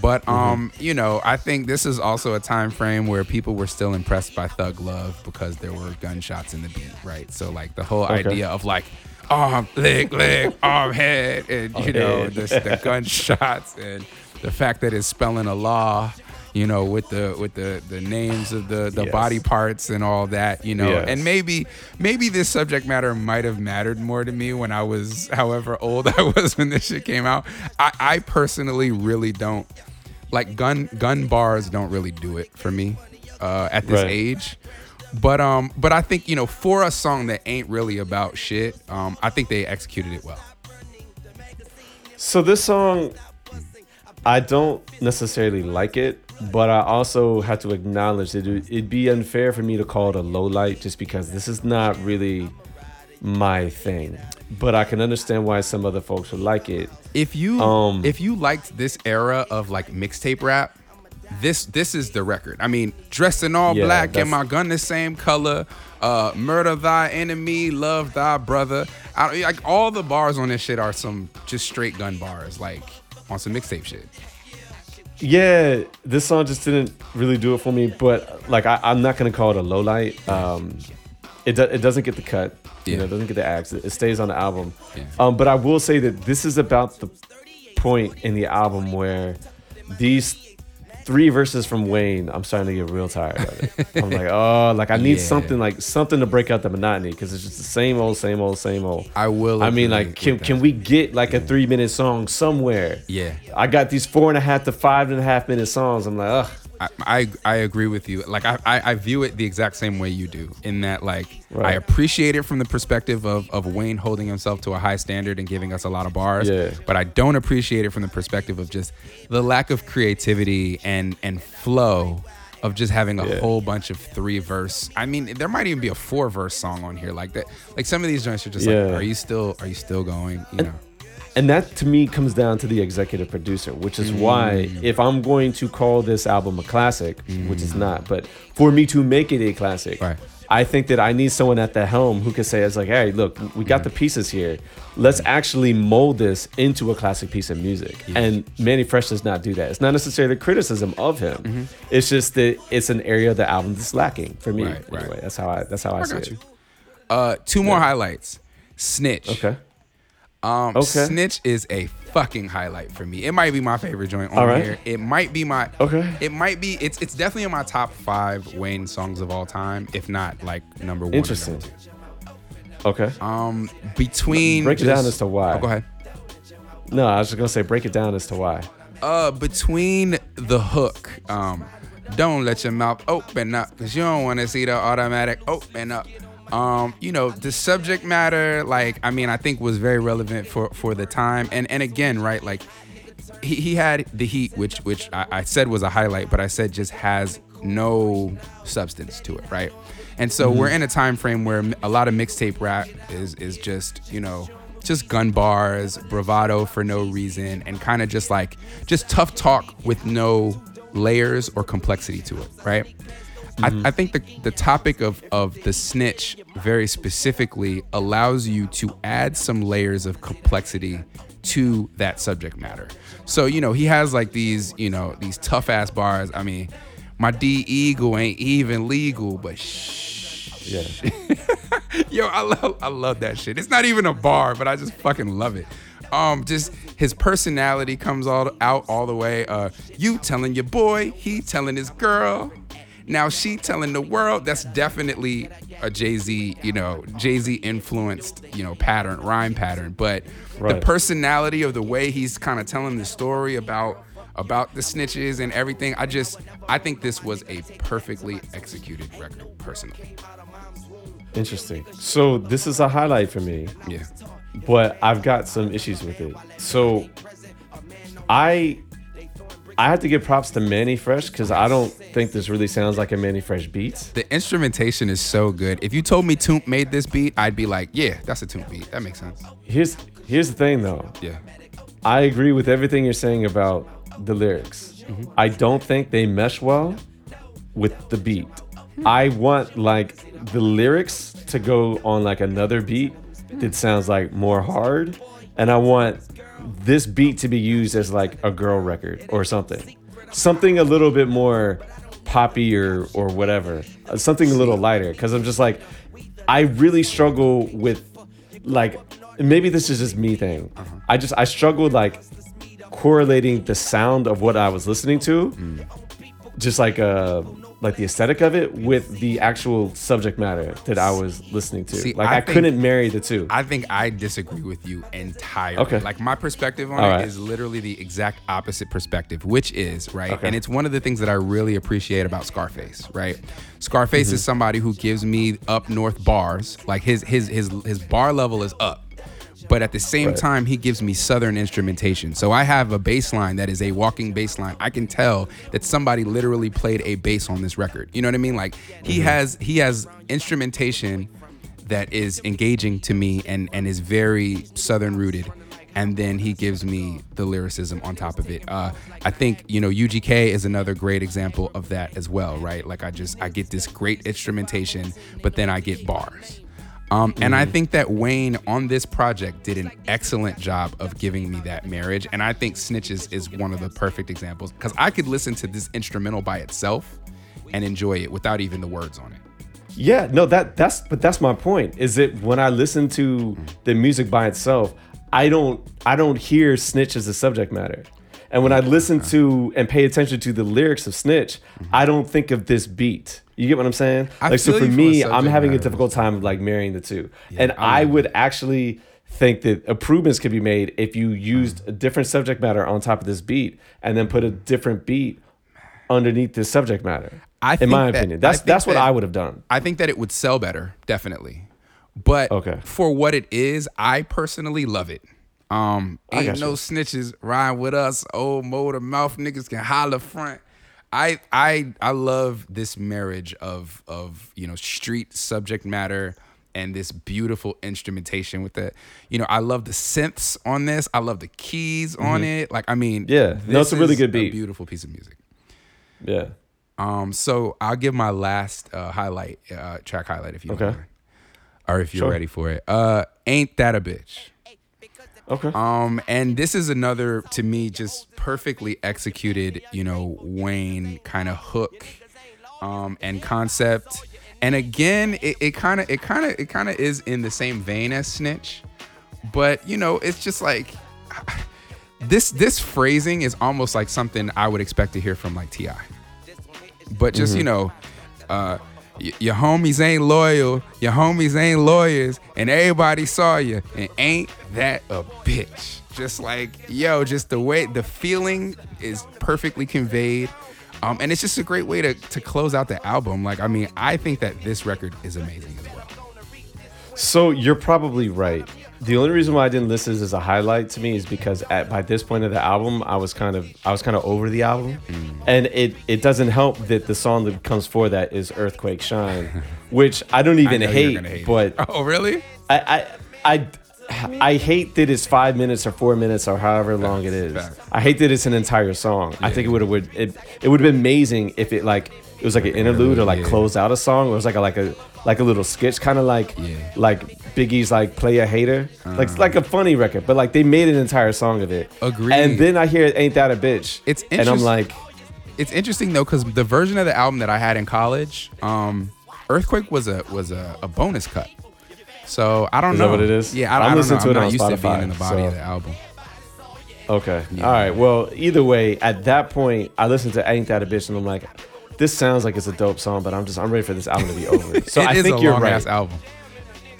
But um, you know, I think this is also a time frame where people were still impressed by Thug Love because there were gunshots in the beat, right? So like the whole Okay. idea of like arm, leg, leg, arm, head, and you know head. the, the gunshots and the fact that it's spelling a law, you know, with the with the the names of the the Yes. body parts and all that, you know. Yes. And maybe maybe this subject matter might have mattered more to me when I was however old I was when this shit came out. I, I personally really don't like gun gun bars don't really do it for me uh, at this Right. age. But um, but I think you know for a song that ain't really about shit, um, I think they executed it well. So this song, I don't necessarily like it, but I also have to acknowledge that it- it'd be unfair for me to call it a low light just because this is not really my thing. But I can understand why some other folks would like it. If you Um, if you liked this era of like mixtape rap, this this is the record. I mean, dressed in all Yeah, black and my gun the same color. Uh, murder thy enemy, love thy brother. I, like all the bars on this shit are some just straight gun bars, like on some mixtape shit. Yeah, this song just didn't really do it for me. But like, I, I'm not gonna call it a low light. Um, it, do, it doesn't get the cut. You know, it doesn't get the axe. It, it stays on the album. Yeah. Um, but I will say that this is about the point in the album where these three verses from Wayne, I'm starting to get real tired of it. I'm like, oh, like I need Yeah. something like something to break out the monotony because it's just the same old, same old, same old. I will. I mean, like, can can we get like a three minute song somewhere? Yeah. I got these four and a half to five and a half minute songs. I'm like, ugh. I, I I agree with you. Like I, I I view it the exact same way you do. In that like I appreciate it from the perspective of of Wayne holding himself to a high standard and giving us a lot of bars. Yeah. But I don't appreciate it from the perspective of just the lack of creativity and and flow of just having a Yeah. whole bunch of three verse. I mean, there might even be a four verse song on here like that. Like some of these joints are just Yeah. like, are you still are you still going? You know. And that to me comes down to the executive producer, which is why Mm. if I'm going to call this album a classic, which is not, but for me to make it a classic, Right. I think that I need someone at the helm who can say, "It's like, hey, look, we got the pieces here. Let's actually mold this into a classic piece of music." And Manny Fresh does not do that. It's not necessarily criticism of him. Mm-hmm. It's just that it's an area of the album that's lacking for me. Right, right. Anyway, that's how I that's how I, I see got it. you. Uh, two more highlights. Snitch. Okay. Um, Okay. Snitch is a fucking highlight for me. It might be my favorite joint on right. here. It might be my Okay. It might be. It's it's definitely in my top five Wayne songs of all time, if not like number one. Interesting. number. Okay. Um, between Break it just- down as to why. Oh, go ahead. No, I was just gonna say break it down as to why. Uh, between the hook, um, don't let your mouth open up because you don't want to see the automatic open up. Um, you know, the subject matter, like, I mean, I think was very relevant for for the time, and and again, right, like, he, he had the heat, which which I, I said was a highlight, but I said just has no substance to it, right? And so we're in a time frame where a lot of mixtape rap is is just you know just gun bars, bravado for no reason, and kind of just like just tough talk with no layers or complexity to it, right? I, I think the, the topic of, of the snitch very specifically allows you to add some layers of complexity to that subject matter. So, you know, he has like these, you know, these tough ass bars. I mean, my D Eagle ain't even legal, but shh. Yeah. Yo, I love I love that shit. It's not even a bar, but I just fucking love it. Um, just his personality comes all out all the way. Uh, you telling your boy, he telling his girl. Now she telling the world. That's definitely a Jay Z, you know, Jay Z influenced, you know, pattern, rhyme pattern. But the personality of the way he's kind of telling the story about about the snitches and everything, I just I think this was a perfectly executed record, personally. Interesting. So this is a highlight for me, Yeah. but I've got some issues with it. So I I have to give props to Manny Fresh because I don't think this really sounds like a Manny Fresh beat. The instrumentation is so good. If you told me Toomp made this beat, I'd be like, yeah, that's a Toomp beat. That makes sense. Here's here's the thing though. Yeah. I agree with everything you're saying about the lyrics. Mm-hmm. I don't think they mesh well with the beat. I want like the lyrics to go on like another beat that sounds like more hard, and I want this beat to be used as like a girl record or something, something a little bit more poppy or or whatever, Uh, something a little lighter. Because I'm just like, I really struggle with like maybe this is just me thing. I just I struggled like correlating the sound of what I was listening to, just like uh like the aesthetic of it with the actual subject matter that I was listening to. See, like I I, think- couldn't marry the two. I think I disagree with you entirely. Okay. Like my perspective on All it right. is literally the exact opposite perspective, which is, right? Okay. And it's one of the things that I really appreciate about Scarface, right? Scarface Mm-hmm. is somebody who gives me up north bars. Like his his his his bar level is up. But at the same Right. time, he gives me southern instrumentation. So I have a bass line that is a walking bass line. I can tell that somebody literally played a bass on this record. You know what I mean? Like he has he has instrumentation that is engaging to me and and is very southern rooted and then he gives me the lyricism on top of it uh, i think you know ugk is another great example of that as well right like i just i get this great instrumentation but then i get bars um, and I think that Wayne on this project did an excellent job of giving me that marriage. And I think Snitches is one of the perfect examples because I could listen to this instrumental by itself and enjoy it without even the words on it. Yeah, no, that that's but that's my point. Is that when I listen to the music by itself, I don't I don't hear snitch as a subject matter. And when I listen to and pay attention to the lyrics of Snitch, I don't think of this beat. You get what I'm saying? I like so for you from a me, I'm having a difficult time of like marrying the two. and I I would actually think that improvements could be made if you used Mm. a different subject matter on top of this beat and then put a different beat underneath this subject matter. I in my that- opinion. That's that's what that- I would have done. I think that it would sell better, definitely. But Okay. for what it is, I personally love it. Um, ain't no you. snitches ride with us. Old motor mouth niggas can holler front. I I I love this marriage of of you know street subject matter and this beautiful instrumentation with the you know I love the synths on this. I love the keys on it. Like I mean, Mm-hmm. Yeah. No, a really good beat. beautiful piece of music. Yeah. Um, so I'll give my last uh, highlight, uh, track highlight if you Okay. mind. or if you're Sure. ready for it. Uh, ain't that a bitch? Okay. Um, and this is another to me just perfectly executed, you know, Wayne kind of hook, um, and concept. And again, it kind of, it kind of, it kind of is in the same vein as Snitch, but you know, it's just like this. This phrasing is almost like something I would expect to hear from like T.I, but just you know, uh, your homies ain't loyal, your homies ain't lawyers, and everybody saw you, and ain't that a bitch? Just like yo, just the way the feeling is perfectly conveyed. Um, and it's just a great way to, to close out the album. Like, I mean, I think that this record is amazing as well. So you're probably right. The only reason why I didn't list this as a highlight to me is because at by this point of the album, I was kind of I was kind of over the album, mm. and it it doesn't help that the song that comes for that is "Earthquake Shine," which I don't even know you're hate, gonna it. but Oh, really? I, I I I hate that it's five minutes or four minutes or however long it is. I hate that it's an entire song. I think it would have would it, it would have been amazing if it like it was like an interlude or like yeah. closed out a song. Or it was like a like a like a little sketch, kind of like Yeah. like Biggie's like "Playa Hater," like it's like a funny record. But like they made an entire song of it. Agreed. And then I hear "Ain't That a Bitch," It's and I'm interest- like, It's interesting though, because the version of the album that I had in college, um, Earthquake was a was a, a bonus cut. So I don't Is that know what it is? Yeah, I, I'm I don't listening know. to it I'm on not used to Spotify, being in the body so- of the album. Okay. All right. Well, either way, at that point, I listened to "Ain't That a Bitch" and I'm like, this sounds like it's a dope song, but I'm just I'm ready for this album to be over. So It I is think a you're long right. ass album.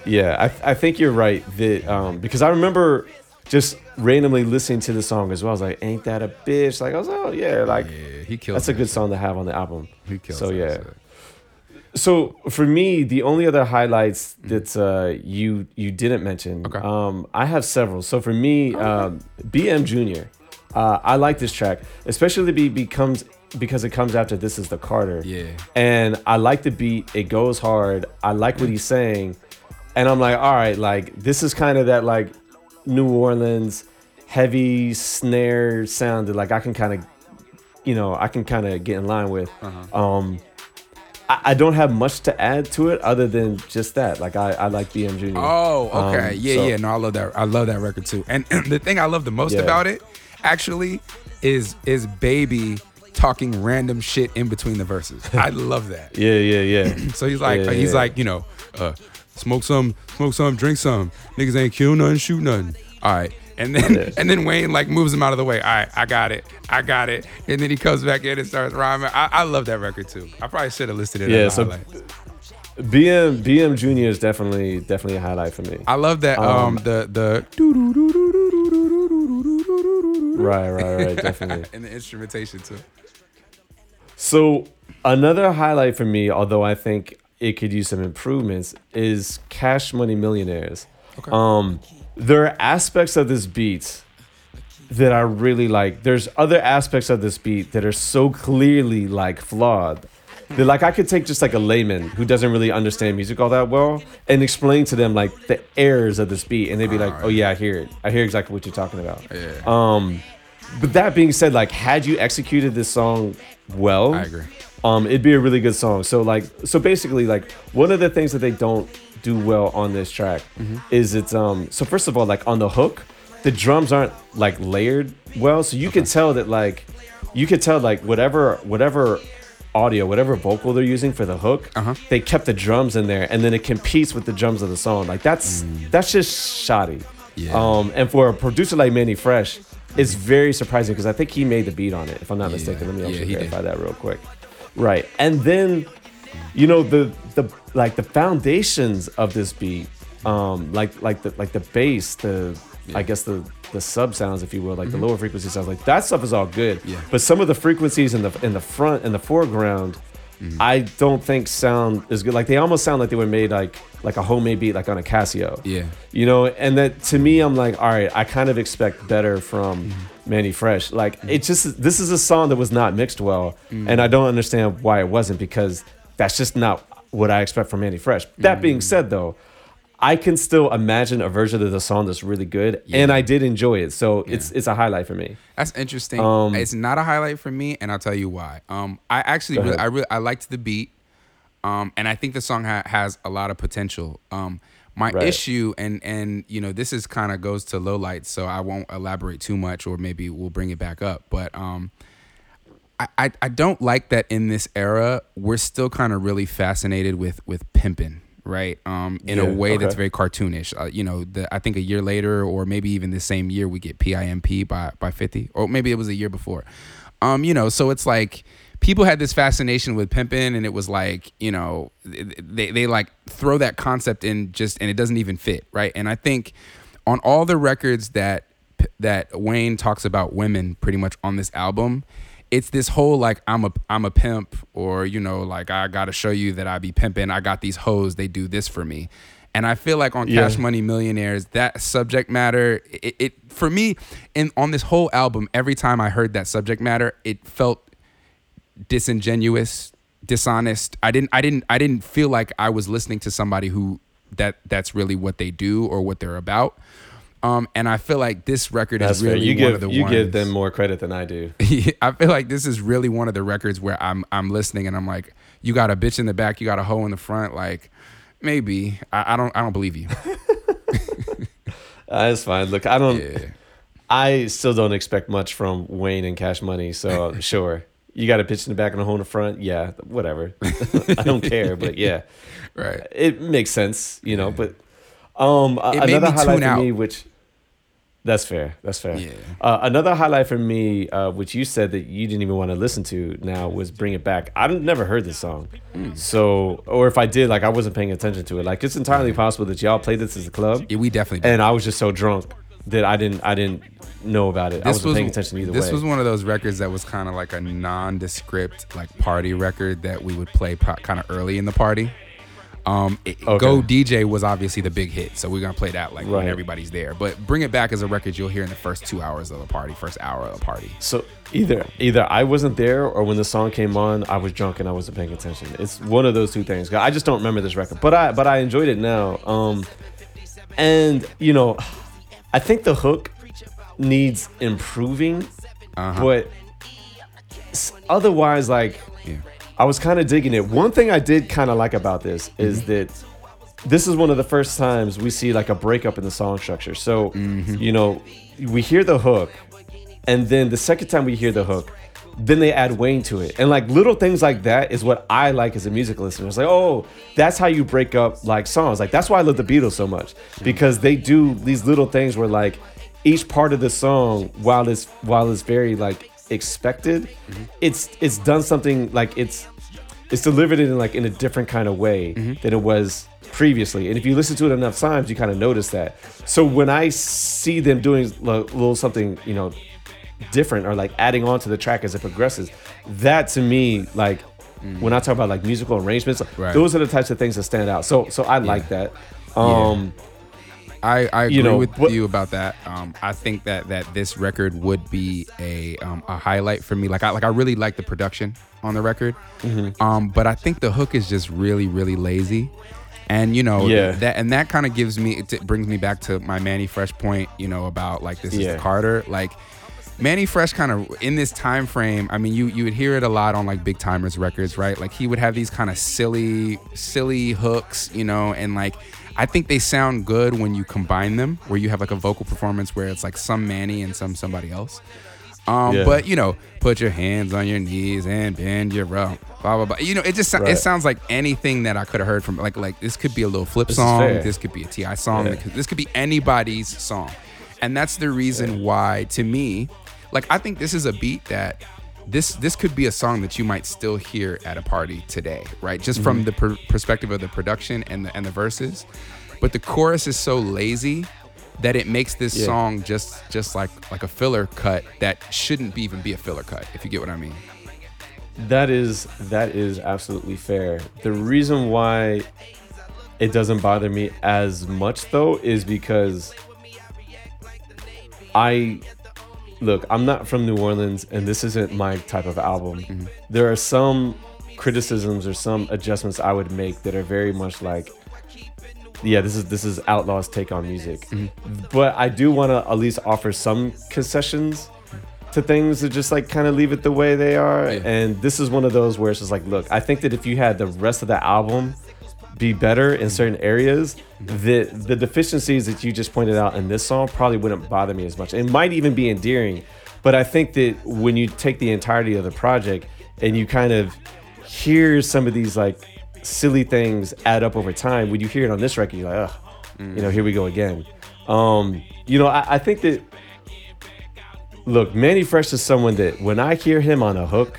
Yeah, I, I think you're right that um, because I remember just randomly listening to the song as well. I was like, "Ain't that a bitch?" Like I was, like, oh yeah, like Yeah, he kills. that's a good shit. song to have on the album. He kills. So yeah. shit. So for me, the only other highlights that uh, you you didn't mention, Mm-hmm. Okay. um, I have several. So for me, um, BM Junior, uh, I like this track, especially be becomes because it comes after "This Is the Carter." Yeah. and I like the beat. It goes hard. I like what he's saying, and I'm like, all right, like this is kind of that like New Orleans heavy snare sound that like I can kind of, you know, I can kind of get in line with. Uh-huh. Um, I, I don't have much to add to it other than just that. Like I, I like BM Junior. Oh, okay. Um, yeah, so- yeah. No, I love that. I love that record too. And the thing I love the most Yeah. about it, actually, is is Baby talking random shit in between the verses. I love that. Yeah, yeah, yeah. So he's like, Yeah, he's yeah. like, you know, uh, smoke some, smoke some, drink some. Niggas ain't kill nothing, shoot nothing. All right. And then and then Wayne like moves him out of the way. All right, I got it, I got it. And then he comes back in and starts rhyming. I, I love that record too. I probably should have listed it. Yeah, so- highlight. BM BM Junior is definitely definitely a highlight for me. I love that. Um, Um, the the Right, right, right, definitely. and the instrumentation too. So another highlight for me, although I think it could use some improvements, is Cash Money Millionaires. Okay. Um, there are aspects of this beat that I really like. There's other aspects of this beat that are so clearly like flawed. That like I could take just like a layman who doesn't really understand music all that well and explain to them like the errors of this beat, and they'd be like, "Oh yeah, I hear it. I hear exactly what you're talking about." Yeah. Um, but that being said, like, had you executed this song well, I agree. Um, it'd be a really good song. So like, so basically, like, one of the things that they don't do well on this track Mm-hmm. is it's um. So first of all, like on the hook, the drums aren't like layered well, so you can tell that like, you could tell like whatever whatever audio, whatever vocal they're using for the hook, Uh-huh. they kept the drums in there, and then it competes with the drums of the song. Like that's that's just shoddy. Mm. Yeah. Um, and for a producer like Manny Fresh, it's very surprising because I think he made the beat on it. If I'm not Yeah. mistaken, let me Yeah, actually did. verify that real quick. Right, and then you know the the like the foundations of this beat, um, like like the like the bass, the I guess the the sub sounds, if you will, like the lower frequency sounds, like that stuff is all good. Mm-hmm. Yeah. But some of the frequencies in the in the front and the foreground, Mm-hmm. I don't think sound is good. Like they almost sound like they were made like like a homemade beat, like on a Casio. Yeah. You know, and that to me, I'm like, all right, I kind of expect better from Manny Fresh. Like it just this is a song that was not mixed well, and I don't understand why it wasn't because that's just not what I expect from Manny Fresh. That being said, though. I can still imagine a version of the song that's really good, and I did enjoy it. So it's it's a highlight for me. That's interesting. Um, it's not a highlight for me, and I'll tell you why. Um, I actually, really. I really, I liked the beat, um, and I think the song ha- has a lot of potential. Um, my Right. issue, and and you know, this is kind of goes to lowlights, so I won't elaborate too much, or maybe we'll bring it back up. But um, I, I, I don't like that in this era we're still kind of really fascinated with with pimping right? Um in Yeah, a way that's very cartoonish. Uh, you know the i think a year later or maybe even the same year we get pimp by by 50 or maybe it was a year before. Um you know so it's like people had this fascination with pimping and it was like you know they, they like throw that concept in just and it doesn't even fit right? And i think on all the records that that Wayne talks about women pretty much on this album, it's this whole like I'm a I'm a pimp or you know like I got to show you that I be pimping. I got these hoes, they do this for me. And I feel like on Yeah. Cash Money Millionaires, that subject matter, it, it for me, in on this whole album, every time I heard that subject matter, it felt disingenuous, dishonest. I didn't I didn't I didn't feel like I was listening to somebody who that that's really what they do or what they're about. Um, and I feel like this record That's is fair. really You one give of the you ones. give them more credit than I do. I feel like this is really one of the records where I'm I'm listening and I'm like, you got a bitch in the back, you got a hoe in the front. Like, maybe I, I don't I don't believe you. That's fine. Look, I don't. Yeah, I still don't expect much from Wayne and Cash Money. So sure, you got a pitch in the back and a hole in the front. Yeah, whatever. I don't care, but yeah, right. it makes sense, you know. But um, It another highlight for me, which that's fair. That's fair. Yeah. Uh, another highlight for me, uh, which you said that you didn't even want to listen to now, was "Bring It Back." I've never heard this song, Hmm. so or if I did, like I wasn't paying attention to it. Like it's entirely possible that y'all played this as a club, Yeah, we definitely. Did. and I was just so drunk that I didn't I didn't know about it. I this wasn't was paying attention either way. this way. was one of those records that was kind of like a nondescript like party record that we would play kind of early in the party. Um, it- Okay. Go DJ was obviously the big hit, so we're gonna play that like when everybody's there. But Bring It Back is a record you'll hear in the first two hours of the party, first hour of the party. So either either I wasn't there or when the song came on, I was drunk and I wasn't paying attention. It's one of those two things. I just don't remember this record, but I but I enjoyed it now. Um, and you know, I think the hook needs improving, Uh-huh. but otherwise, like Yeah. I was kind of digging it. One thing I did kind of like about this is Mm-hmm. that this is one of the first times we see like a breakup in the song structure. So, Mm-hmm. you know, we hear the hook, and then the second time we hear the hook, then they add Wayne to it. And like little things like that is what I like as a music listener. It's like, oh, that's how you break up like songs. Like that's why I love the Beatles so much because they do these little things where like each part of the song, while it's while it's very like expected, it's it's done something like it's it's delivered in like in a different kind of way than it was previously. And if you listen to it enough times, you kind of notice that. So when I see them doing a little something, you know, different or like adding on to the track as it progresses, that to me, like when I talk about like musical arrangements, Right. those are the types of things that stand out. So so I like that. Um I, I agree You know, with what- you about that. Um, I think that that this record would be a um, a highlight for me. Like I like I really like the production on the record, Mm-hmm. um, but I think the hook is just really really lazy, and you know Yeah. that and that kind of gives me it brings me back to my Manny Fresh point. You know about like this is Yeah. the Carter like. Manny Fresh kind of in this time frame. I mean, you you would hear it a lot on like Big Tymers records, right? Like he would have these kind of silly silly hooks, you know, and like I think they sound good when you combine them, where you have like a vocal performance where it's like some Manny and some somebody else. Um, Yeah. but you know, put your hands on your knees and bend your rump. Blah blah blah. You know, it just Right. it sounds like anything that I could have heard from like like this could be a little flip This song. This could be a T.I song. Yeah. This could- This could be anybody's song, and that's the reason why to me, like I think this is a beat that. This, this could be a song that you might still hear at a party today, right? Just from Mm-hmm. the per- perspective of the production and the and the verses, but the chorus is so lazy that it makes this Yeah. song just just like like a filler cut that shouldn't be even be a filler cut if you get what I mean. That is that is absolutely fair. The reason why it doesn't bother me as much though is because I look, I'm not from New Orleans and this isn't my type of album. Mm-hmm. There are some criticisms or some adjustments I would make that are very much like yeah, this is this is Outlaw's take on music. Mm-hmm. But I do want to at least offer some concessions to things to just like kind of leave it the way they are. Yeah. And this is one of those where it's just like, look, I think that if you had the rest of the album be better in certain areas, the the deficiencies that you just pointed out in this song probably wouldn't bother me as much. It might even be endearing, but I think that when you take the entirety of the project and you kind of hear some of these like silly things add up over time, when you hear it on this record, you're like, ugh, you know, here we go again. Um, you know, I, I think that look, Mannie Fresh is someone that when I hear him on a hook,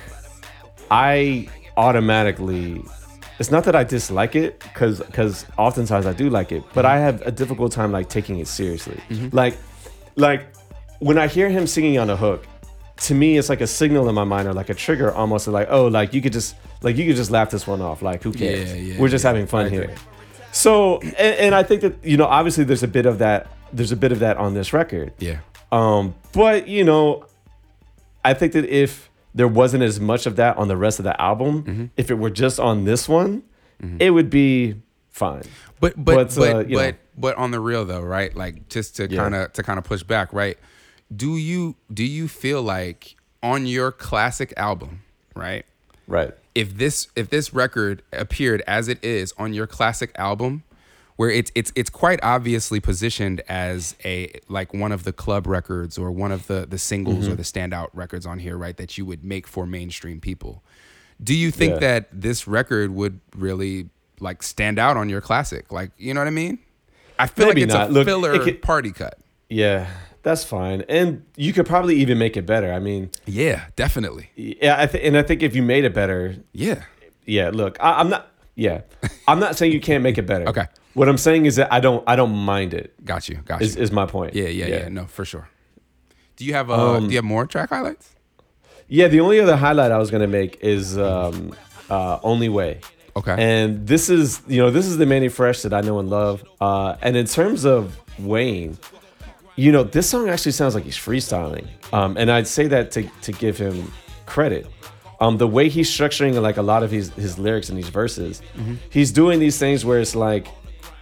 I automatically it's not that I dislike it because because oftentimes I do like it, but I have a difficult time like taking it seriously. Like like when I hear him singing on a hook, to me it's like a signal in my mind or like a trigger almost like oh like you could just like you could just laugh this one off like who cares Yeah, yeah, we're just yeah. having fun here so and, and i think that you know obviously there's a bit of that there's a bit of that on this record Yeah. um, but you know, I think that if there wasn't as much of that on the rest of the album, Mm-hmm. if it were just on this one, it would be fine. But but But, but uh, but, but on the real though, right? Like just to Yeah. kind of to kind of push back, right? Do you do you feel like on your classic album, right? Right. if this if this record appeared as it is on your classic album where it's it's it's quite obviously positioned as a like one of the club records or one of the the singles Mm-hmm. or the standout records on here right that you would make for mainstream people do you think Yeah. that this record would really like stand out on your classic like you know what i mean i feel Maybe like it's not. a Look, filler it could- party cut Yeah, that's fine. And you could probably even make it better. I mean, yeah definitely yeah, I th- and I think if you made it better, yeah yeah. Look, I, I'm not. Yeah, I'm not saying you can't make it better. Okay. What I'm saying is that I don't. I don't mind it. got you got Is, you is my point. yeah, yeah yeah no for sure do you have uh Um, do you have more track highlights Yeah, the only other highlight I was gonna make is um, uh, "Only Way." okay And this is, you know, this is the Mannie Fresh that I know and love. Uh, and in terms of Wayne, you know, this song actually sounds like he's freestyling. Um, and I'd say that to, to give him credit. Um, the way he's structuring like a lot of his, his lyrics and these verses, he's doing these things where it's like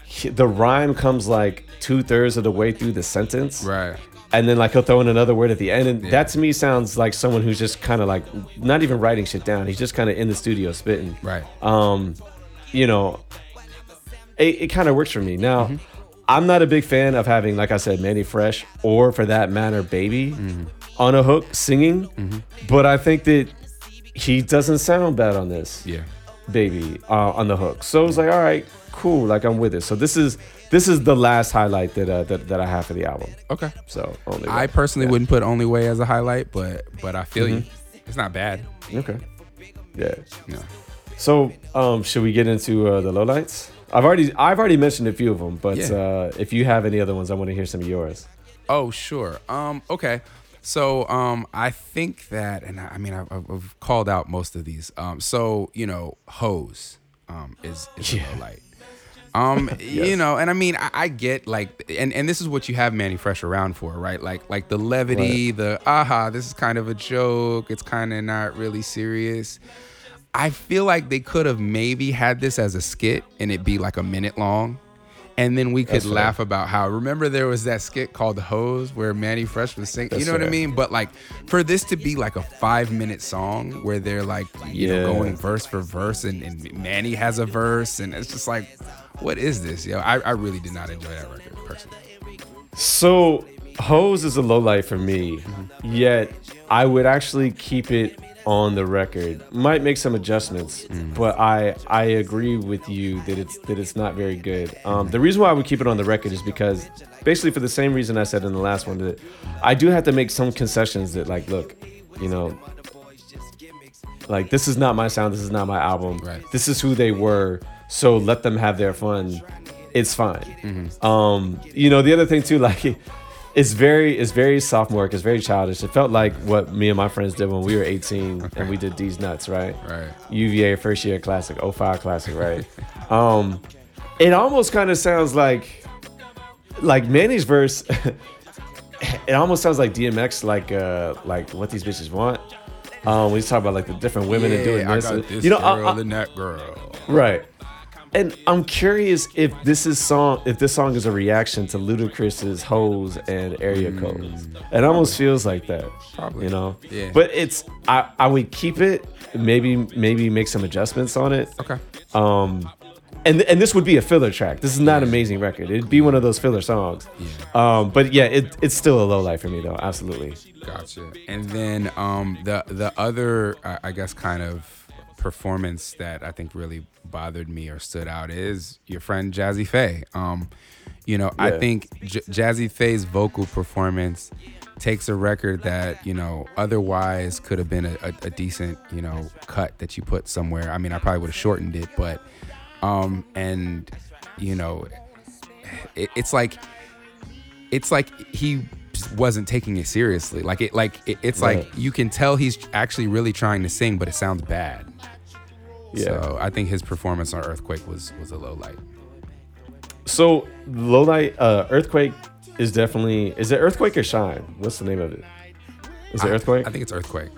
he- the rhyme comes like two thirds of the way through the sentence. Right. And then like he'll throw in another word at the end. And that to me sounds like someone who's just kind of like not even writing shit down. He's just kind of in the studio spitting. Right. um you know it, it kind of works for me. Now Mm-hmm. i'm not a big fan of having like i said mannie fresh or for that matter baby Mm-hmm. on a hook singing. But i think that he doesn't sound bad on this Yeah. baby uh, on the hook. So it's like all right cool like i'm with it so this is this is the last highlight that uh, that, that i have for the album Okay. so only I personally Yeah. wouldn't put Only Way as a highlight, but but I feel you. Mm-hmm. It's not bad. Okay. Yeah. No. So, um, should we get into uh, the lowlights? I've already I've already mentioned a few of them, but Yeah. uh, if you have any other ones, I want to hear some of yours. Oh, sure. Um, okay. So, um, I think that, and I, I mean, I've, I've- I've called out most of these. Um, so you know, hose, um, is is a low light. Um, you know, and I mean, I, I get like, and and this is what you have Mannie Fresh around for, right? Like like the levity, the aha, this is kind of a joke. It's kind of not really serious. I feel like they could have maybe had this as a skit and it be like a minute long. And then we could That's laugh about how remember there was that skit called Hose where Mannie Fresh was singing. You That's know what I mean? But like for this to be like a five minute song where they're like, you know, going verse for verse and, and Mannie has a verse and it's just like, what is this? Yo, I, I really did not enjoy that record personally. So, hose is a low light for me. Mm-hmm. Yet, I would actually keep it on the record. Might make some adjustments, Mm. but I I agree with you that it's that it's not very good. Um, the reason why I would keep it on the record is because basically for the same reason I said in the last one that I do have to make some concessions that like look, you know, like this is not my sound, this is not my album. Right. This is who they were, so let them have their fun. It's fine. Um, you know, the other thing too, like it's very it's very sophomoric, it's very childish. It felt like what me and my friends did when we were 18 and we did these nuts, right? Right. UVA first year classic, 05 classic, right? um, it almost kind of sounds like like Mannie's verse. it almost sounds like DMX, like uh, like what these bitches want. Um, we just talk about like the different women and doing I this. got this you know, girl I- I- and that girl. right? And I'm curious if this is song, if this song is a reaction to Ludacris's "Hoes" and "Area Codes." It almost feels like that, Probably. You know, Yeah. But it's I I would keep it, maybe maybe make some adjustments on it. Okay. Um, and and this would be a filler track. This is not an amazing record. It'd be one of those filler songs. Yeah. Um, but yeah, it, it's still a low light for me though. Absolutely. Gotcha. And then um, the the other, I I guess, kind of performance that I think really bothered me or stood out is your friend Jazze Pha. Um, you know, I think J- Jazze Pha's vocal performance takes a record that you know otherwise could have been a, a, a decent you know cut that you put somewhere. I mean, I probably would have shortened it, but um, and you know, it, it's like it's like he wasn't taking it seriously. Like it, like it, it's like you can tell he's actually really trying to sing, but it sounds bad. Yeah. So I think his performance on Earthquake was was a low light. So low light, uh, earthquake is definitely is it earthquake or shine? What's the name of it? Is it earthquake? I think it's Earthquake.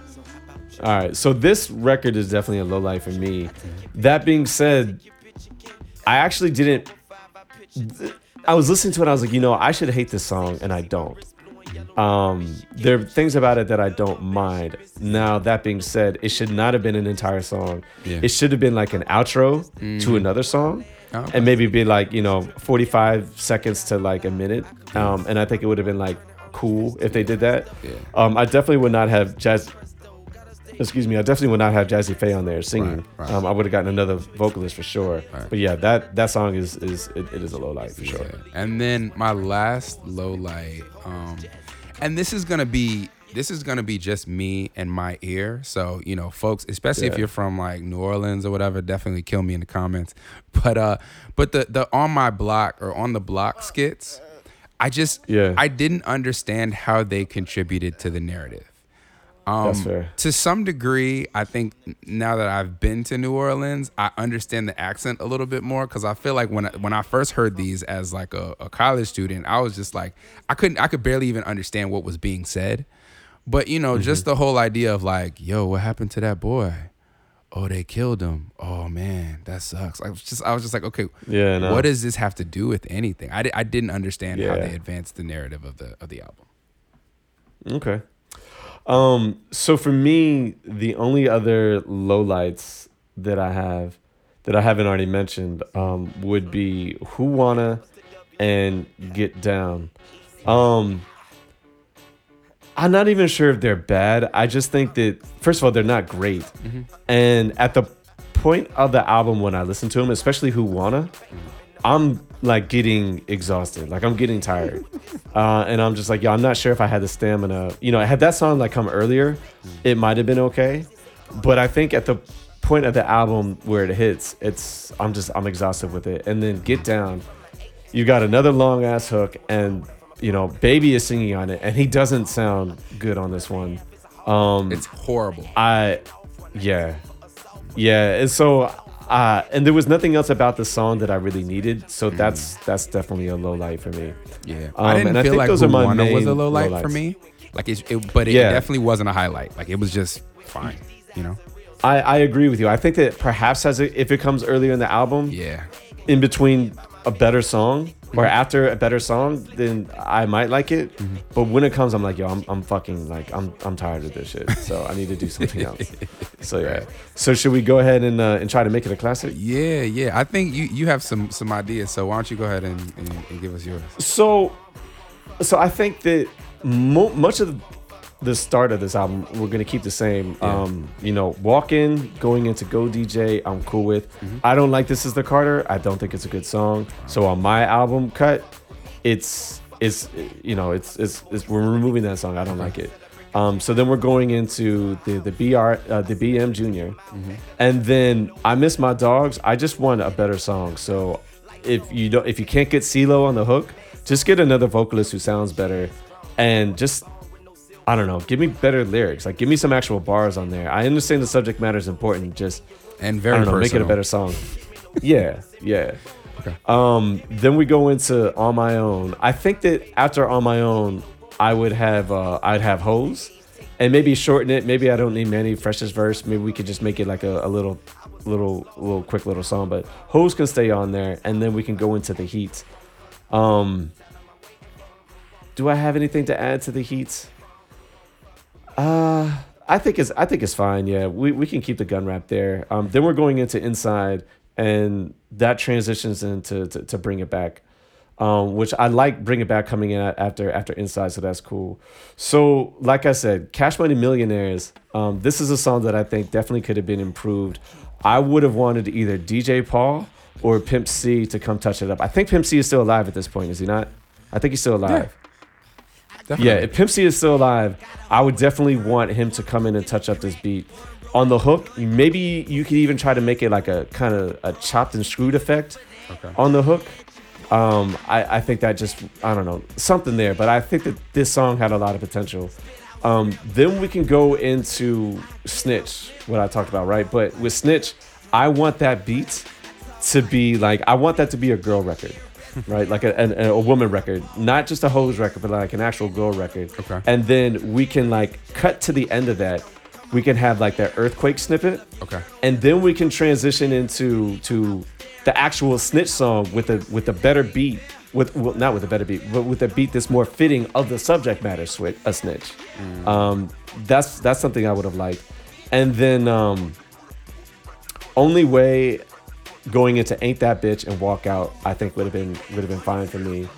All right. So this record is definitely a low light for me. That being said, I actually didn't. I was listening to it. I was like, you know, I should hate this song, and I don't. Um, there are things about it that I don't mind. Now that being said, it should not have been an entire song. Yeah. It should have been like an outro to another song, Oh, okay. and maybe be like you know 45 seconds to like a minute. Um, and I think it would have been like cool if they did that. Yeah. Um, I definitely would not have jazz. Excuse me, I definitely would not have Jazze Pha on there singing. Right, right. Um, I would have gotten another vocalist for sure. Right. But yeah, that that song is is it, it is a low light for sure. Yeah. And then my last low light, um, and this is gonna be this is gonna be just me and my ear. So you know, folks, especially if you're from like New Orleans or whatever, definitely kill me in the comments. But uh, but the the on my block or on the block skits, I just Yeah. I didn't understand how they contributed to the narrative. That's fair. To some degree, I think now that I've been to New Orleans, I understand the accent a little bit more because I feel like when I, when I first heard these as like a, a college student, I was just like I couldn't I could barely even understand what was being said. But you know, just Mm-hmm. the whole idea of like, yo, what happened to that boy? Oh, they killed him. Oh man, that sucks. I was just I was just like, okay, Yeah, no. what does this have to do with anything? I, di- I didn't understand how they advanced the narrative of the of the album. Okay. Um, so for me, the only other lowlights that I have that I haven't already mentioned um, would be Who Wanna and Get Down. Um, I'm not even sure if they're bad. I just think that first of all, they're not great. And at the point of the album when I listen to them, especially Who Wanna, I'm like getting exhausted. Like I'm getting tired. Uh, and I'm just like, yo, I'm not sure if I had the stamina. You know, had that song like come earlier, it might have been okay. But I think at the point of the album where it hits, it's I'm just I'm exhausted with it. And then Get Down, you got another long ass hook and you know, Baby is singing on it and he doesn't sound good on this one. Um It's horrible. I, yeah, yeah, and so, uh, and there was nothing else about the song that I really needed, so that's that's definitely a low light for me. Yeah, Um, I didn't I feel think like those Who are my was a low light for me. Like it, it but it, Yeah. definitely wasn't a highlight. Like it was just fine, you know. I, I agree with you. I think that perhaps as if it comes earlier in the album, Yeah, in between a better song or Mm-hmm. after a better song, then I might like it. But when it comes, I'm like, yo, I'm, I'm fucking like, I'm I'm tired of this shit. So I need to do something else. So yeah. So should we go ahead and uh, and try to make it a classic? yeah, yeah. I think you you have some some ideas. So why don't you go ahead and, and, and give us yours? So, so I think that mo- much of the start of this album, we're gonna keep the same. Yeah. Um, you know, walk in, going into Go DJ, I'm cool with. Mm-hmm. I don't like This Is the Carter. I don't think it's a good song. So on my album cut, it's it's you know it's it's, it's we're removing that song. I don't like it. Um, so then we're going into the the BR uh, the BM Junior, Mm-hmm. and then I miss my dogs. I just want a better song. So if you don't if you can't get CeeLo on the hook, just get another vocalist who sounds better, and just I don't know, give me better lyrics. Like give me some actual bars on there. I understand the subject matter is important. Just and I very don't know, make it a better song. yeah, yeah. Okay. Um, then we go into on my own. I think that after on my own, I would have uh, I'd have hose, and maybe shorten it. Maybe I don't need many freshest verse. Maybe we could just make it like a, a little, little, little quick little song. But hose can stay on there, and then we can go into the heat. Um, do I have anything to add to the heat? Uh, I think it's I think it's fine. Yeah, we, we can keep the gun wrap there. Um, then we're going into inside, and that transitions into to, to bring it back, um, which I like. Bring it back coming in after after inside, so that's cool. So like I said, Cash Money Millionaires. Um, this is a song that I think definitely could have been improved. I would have wanted either DJ Paul or Pimp C to come touch it up. I think Pimp C is still alive at this point, is he not? I think he's still alive. Definitely. Yeah, if Pimp C is still alive, I would definitely want him to come in and touch up this beat. On the hook, maybe you could even try to make it like a kind of a chopped and screwed effect Okay. on the hook. Um, I, I think that just I don't know something there, but I think that this song had a lot of potential. Um, then we can go into Snitch, what I talked about, right? But with Snitch, I want that beat to be like I want that to be a girl record, right? Like a, a, a woman record, not just a hose record, but like an actual girl record. Okay. And then we can like cut to the end of that. We can have like that earthquake snippet Okay. and then we can transition into to the actual snitch song with a with a better beat with well, not with a better beat but with a beat that's more fitting of the subject matter switch a snitch um that's that's something i would have liked and then um only way going into ain't that bitch and walk out i think would have been would have been fine for me.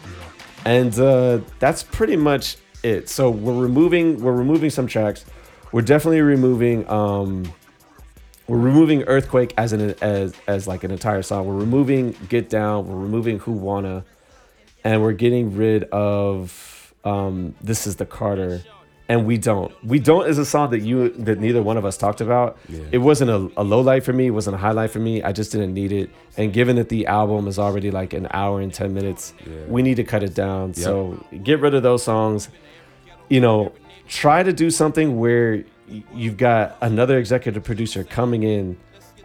And uh that's pretty much it. So we're removing we're removing some tracks. We're definitely removing um we're removing earthquake as an as as like an entire song. We're removing get down. We're removing who wanna. And we're getting rid of um this is the carter and we don't. We don't is a song that you that neither one of us talked about. Yeah. it wasn't a, a low light for me. It wasn't a highlight for me. I just didn't need it. And given that the album is already like an hour and 10 minutes Yeah. we need to cut it down. So get rid of those songs. You know, try to do something where you've got another executive producer coming in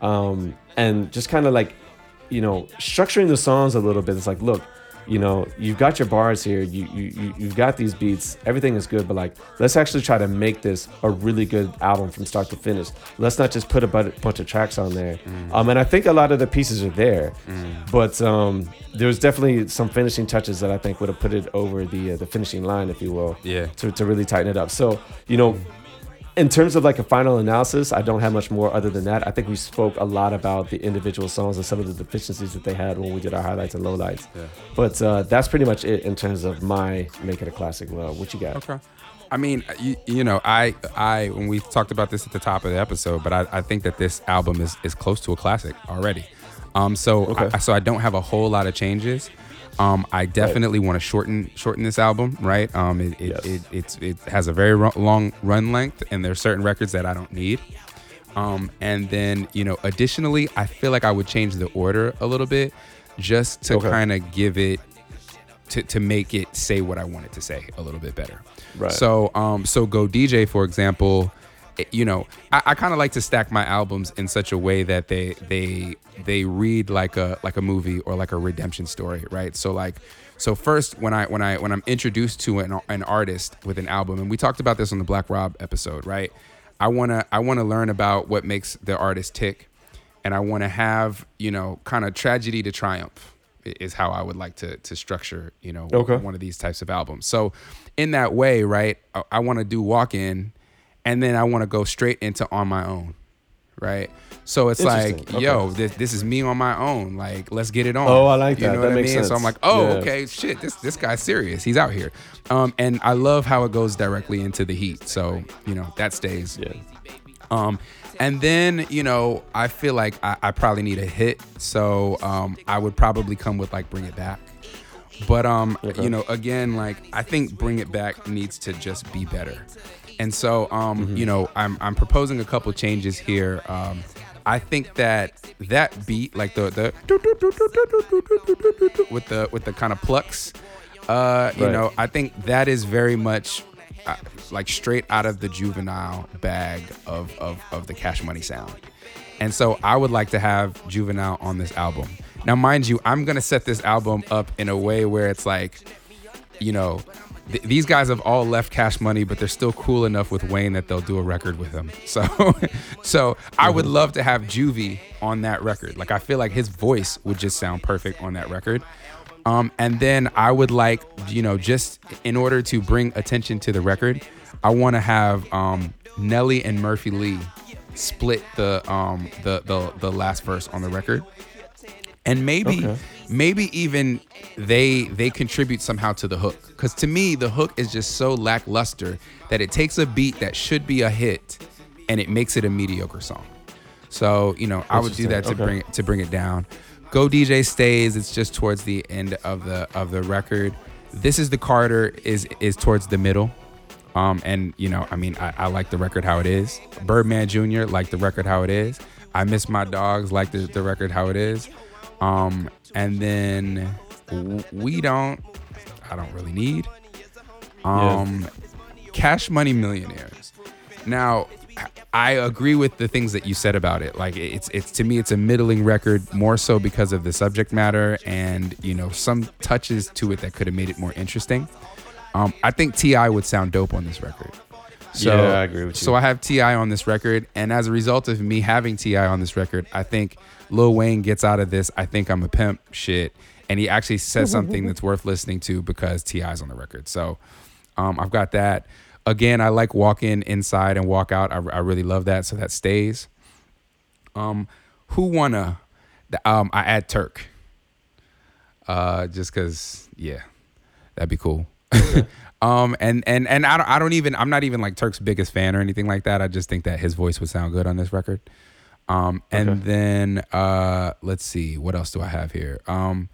um, and just kind of like, you know, structuring the songs a little bit. It's like, look, you know, you've got your bars here, you, you, you, you've got these beats, everything is good, but like, let's actually try to make this a really good album from start to finish. Let's not just put a bunch of tracks on there. Um, and I think a lot of the pieces are there, but um, there was definitely some finishing touches that I think would have put it over the uh, the finishing line, if you will Yeah. to, to really tighten it up. So, you know, in terms of like a final analysis, I don't have much more other than that. I think we spoke a lot about the individual songs and some of the deficiencies that they had when we did our highlights and lowlights. Yeah. But uh, that's pretty much it in terms of my make it a classic. Well, what you got? Okay. I mean, you, you know, I, I, when we talked about this at the top of the episode, but I, I think that this album is, is close to a classic already. Um, so, Okay. I, so I don't have a whole lot of changes. Um, I definitely want to shorten shorten this album, right? Um, it it, Yes. it, it's, it has a very ro- long run length, and there's certain records that I don't need. Um, and then you know, additionally, I feel like I would change the order a little bit, just to Okay. kind of give it to, to make it say what I want it to say a little bit better. Right. So um so Go DJ for example, you know, I, I kind of like to stack my albums in such a way that they they they read like a like a movie or like a redemption story, right? So like so first when I when I when I'm introduced to an, an artist with an album and we talked about this on the Black Rob episode, right? I want to I want to learn about what makes the artist tick and I want to have, you know, kind of tragedy to triumph is how I would like to to structure, you know, Okay. one of these types of albums. So in that way, right, I, I want to do walk in and then I want to go straight into on my own. right? So it's like, Interesting. yo, this, this is me on my own. Like, let's get it on. Oh, I like You that. know That what I makes mean? So I'm like, oh, Yeah. okay, shit, this this guy's serious. He's out here. Um, and I love how it goes directly into the heat. So you know that stays. Yeah. Um, and then you know I feel like I, I probably need a hit, so um, I would probably come with like Bring It Back. But um, Okay. you know, again, like I think Bring It Back needs to just be better. And so um, you know, I'm I'm proposing a couple changes here. Um, I think that that beat, like the the with the with the kind of plucks, uh, you Right. know, I think that is very much uh, like straight out of the juvenile bag of, of of the Cash Money sound. And so I would like to have Juvenile on this album. Now, mind you, I'm gonna set this album up in a way where it's like, you know, th- these guys have all left Cash Money, but they're still cool enough with Wayne that they'll do a record with him. So, so I would love to have Juvie on that record. Like, I feel like his voice would just sound perfect on that record. Um, and then I would like, you know, just in order to bring attention to the record, I want to have um, Nelly and Murphy Lee split the um the the the last verse on the record and maybe Okay. maybe even they they contribute somehow to the hook because to me the hook is just so lackluster that it takes a beat that should be a hit and it makes it a mediocre song so you know i would do that to Interesting. bring it to bring it down go dj stays it's just towards the end of the of the record this is the carter is is towards the middle um, and you know, I mean, I, I like the record how it is. Birdman Jr. like the record how it is. I miss my dogs like the, the record how it is. Um, and then we don't. I don't really need. Um, Cash Money Millionaires. Now, I agree with the things that you said about it. Like it's it's to me it's a middling record more so because of the subject matter and you know some touches to it that could have made it more interesting. Um, I think T.I would sound dope on this record. So, Yeah, I agree with you. So I have T.I on this record, and as a result of me having Ti on this record, I think Lil Wayne gets out of this. I think I'm a pimp shit, and he actually says something that's worth listening to because T.I's on the record. So um, I've got that. Again, I like walk in inside and walk out. I, I really love that, so that stays. Um, who wanna? the- Um, I add Turk. Uh, just cause, yeah, that'd be cool. um, and and and I don't, I don't even, I'm not even like Turk's biggest fan or anything like that. I just think that his voice would sound good on this record. Um, and Okay. then uh, let's see, what else do I have here? Um,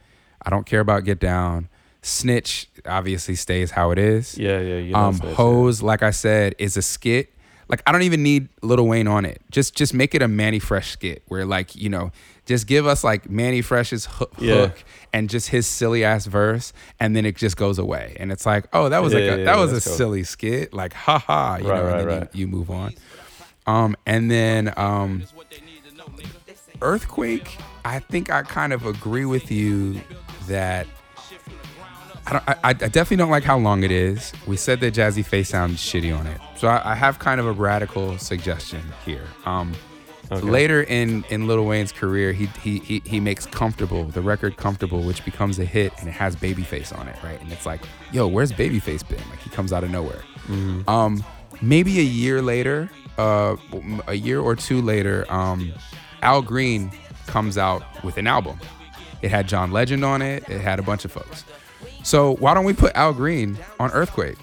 I don't care about Get Down. Snitch obviously stays how it is. Yeah, yeah. You know, Um, so it's- Hose, like I said, is a skit. Like I don't even need Lil Wayne on it. Just just make it a Mannie Fresh skit where like you know just give us like Mannie Fresh's hook, Yeah. hook and just his silly ass verse, and then it just goes away, and it's like oh that was like a, yeah, that yeah, was a cool. silly skit, like ha ha, you Right, know, right, and then right. You, you move on. Um, and then um, Earthquake, I think I kind of agree with you that I, don't, I, I definitely don't like how long it is. We said that Jazze Pha sounds shitty on it, so I, I have kind of a radical suggestion here. Um, Okay. Later in in Lil Wayne's career, he, he he he makes "Comfortable" the record "Comfortable," which becomes a hit, and it has Babyface on it, right? And it's like, yo, where's Babyface been? Like he comes out of nowhere. Um, maybe a year later, uh, a year or two later, um, Al Green comes out with an album. It had John Legend on it. It had a bunch of folks. So why don't we put Al Green on Earthquake?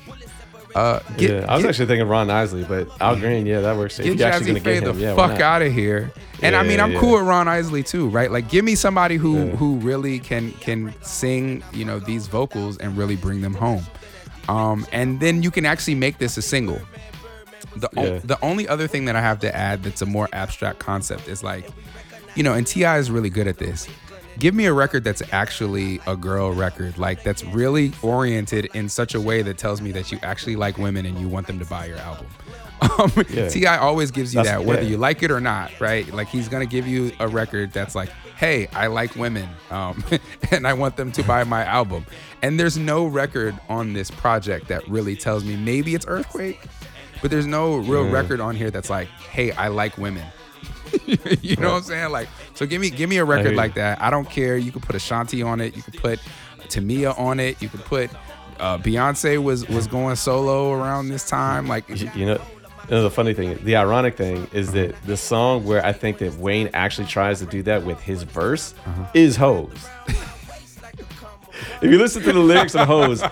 Uh, get, yeah, I was get- actually thinking Ron Isley, but Al Green, yeah, that works. get if you're actually gonna get the yeah, fuck out of here. And I mean, I'm yeah. cool with Ron Isley too, right? Like, give me somebody who Yeah. who really can can sing, you know, these vocals and really bring them home. Um, and then you can actually make this a single. The o- the only other thing that I have to add that's a more abstract concept is like, you know, and T.I is really good at this. Give me a record that's actually a girl record, like that's really oriented in such a way that tells me that you actually like women and you want them to buy your album. Um, Yeah. T.I always gives you That's- that, whether yeah. you like it or not, right? Like he's gonna give you a record that's like, "Hey, I like women, um, and I want them to buy my album." And there's no record on this project that really tells me. Maybe it's Earthquake, but there's no real Yeah. record on here that's like, "Hey, I like women." you know what I'm saying? Like, so give me give me a record like that. I don't care. You could put Ashanti on it. You could put Tamia on it. You could put uh, Beyonce was was going solo around this time. Like, You, you know, know, the funny thing, the ironic thing is that the song where I think that Wayne actually tries to do that with his verse is Hose. if you listen to the lyrics of Hose,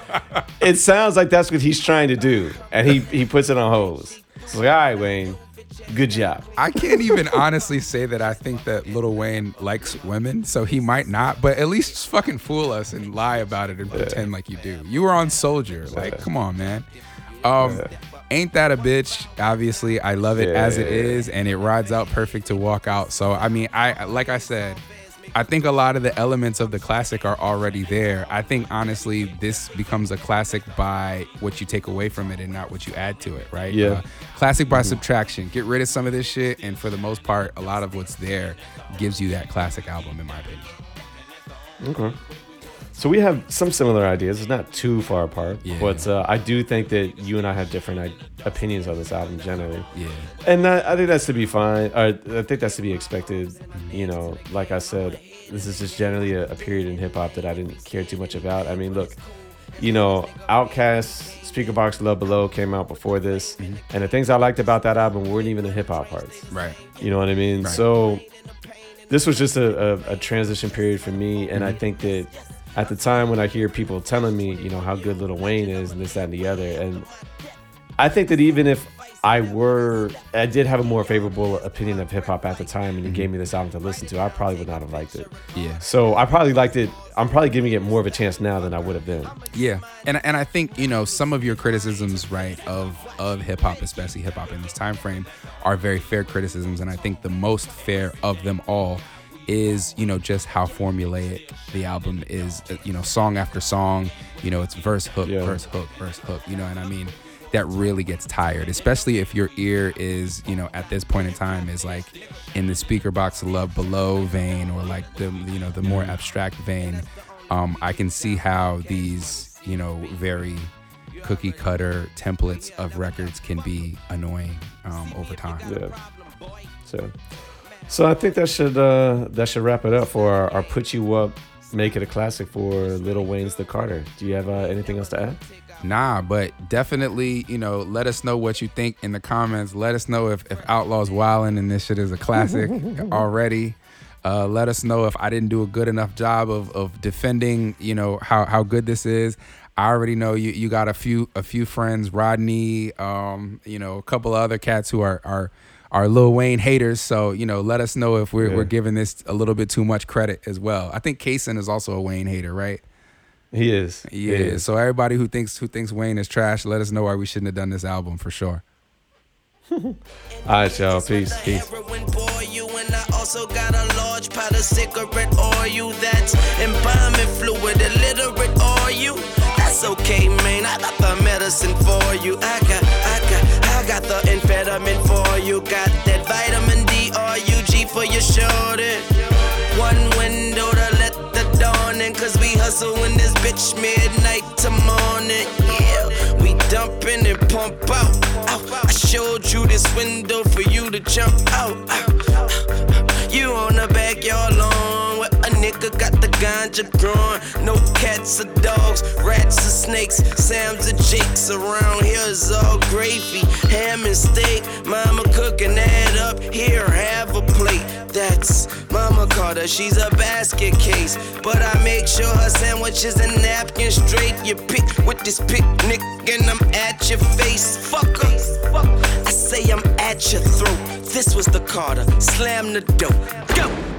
it sounds like that's what he's trying to do. And he, he puts it on Hose. So like, all right, Wayne, good job. I can't even honestly say that I think that Little Wayne likes women, so he might not. But at least just fucking fool us and lie about it and pretend like you do. You were on Soldier, like, come on, man. Um, ain't that a bitch? Obviously, I love it as it Yeah. is, and it rides out perfect to walk out. So I mean, I like I said. I think a lot of the elements of the classic are already there. I think honestly, this becomes a classic by what you take away from it and not what you add to it, right? Yeah. Uh, classic by subtraction. Get rid of some of this shit, and for the most part, a lot of what's there gives you that classic album, in my opinion. So we have some similar ideas. It's not too far apart, Yeah. but uh, I do think that you and I have different I- opinions on this album generally. Yeah. And I, I think that's to be fine. I think that's to be expected. You know, like I said, this is just generally a, a period in hip hop that I didn't care too much about. I mean, look, you know, Outkast, Speakerboxxx, Love Below came out before this, and the things I liked about that album weren't even the hip hop parts. Right. You know what I mean? Right. So this was just a, a, a transition period for me, and I Mm-hmm. think that at the time when I hear people telling me, you know, how good Little Wayne is and this, that, and the other, and I think that even if I were, I did have a more favorable opinion of hip hop at the time, and you gave me this album to listen to, I probably would not have liked it. Mm-hmm. Yeah. So I probably liked it. I'm probably giving it more of a chance now than I would have been. Yeah, and and I think you know some of your criticisms, right, of of hip hop, especially hip hop in this time frame, are very fair criticisms, and I think the most fair of them all is you know just how formulaic the album is. uh, You know, song after song, you know, it's verse hook, Yeah. verse hook, verse hook. You know, and I mean that really gets tired, especially if your ear is you know at this point in time is like in the speaker box love below vein or like the you know the more abstract vein um, I can see how these, you know, very cookie cutter templates of records can be annoying um, over time. Yeah. So, so I think that should uh, that should wrap it up for our, our put you up, make it a classic for Little Wayne's The Carter. Do you have uh, anything else to add? Nah, but definitely, you know, let us know what you think in the comments. Let us know if, if Outlaws Wildin' and this shit is a classic already. Uh, let us know if I didn't do a good enough job of, of defending, you know, how, how good this is. I already know you, you got a few a few friends, Rodney, um, you know, a couple of other cats who are are are Lil Wayne haters. So, you know, let us know if we're, Yeah. we're giving this a little bit too much credit as well. I think Kaysen is also a Wayne hater, right? He is. He Yeah. is. So everybody who thinks who thinks Wayne is trash, let us know why we shouldn't have done this album for sure. All right, y'all. Peace. Peace. You and I also got a large pot of cigarette oil that's embalming fluid, illiterate or you. That's okay, man. I got the medicine for you. I got, I got, I got the amphetamine for you. Got that vitamin D or UG for your shoulder. One window to let the dawn in, cause we hustle in this bitch midnight to morning. Yeah, we dumping and pump out. Ow. I showed you this window for you to jump out. Ow. You on the backyard lawn nigga got the ganja growing. No cats or dogs, rats or snakes, Sam's or Jakes. Around here is all gravy, ham and steak. Mama cooking that up. Here, have a plate. That's Mama Carter, she's a basket case. But I make sure her sandwiches and napkins straight. You pick with this picnic and I'm at your face. Fuck her. I say I'm at your throat. This was the Carter. Slam the dope. Go.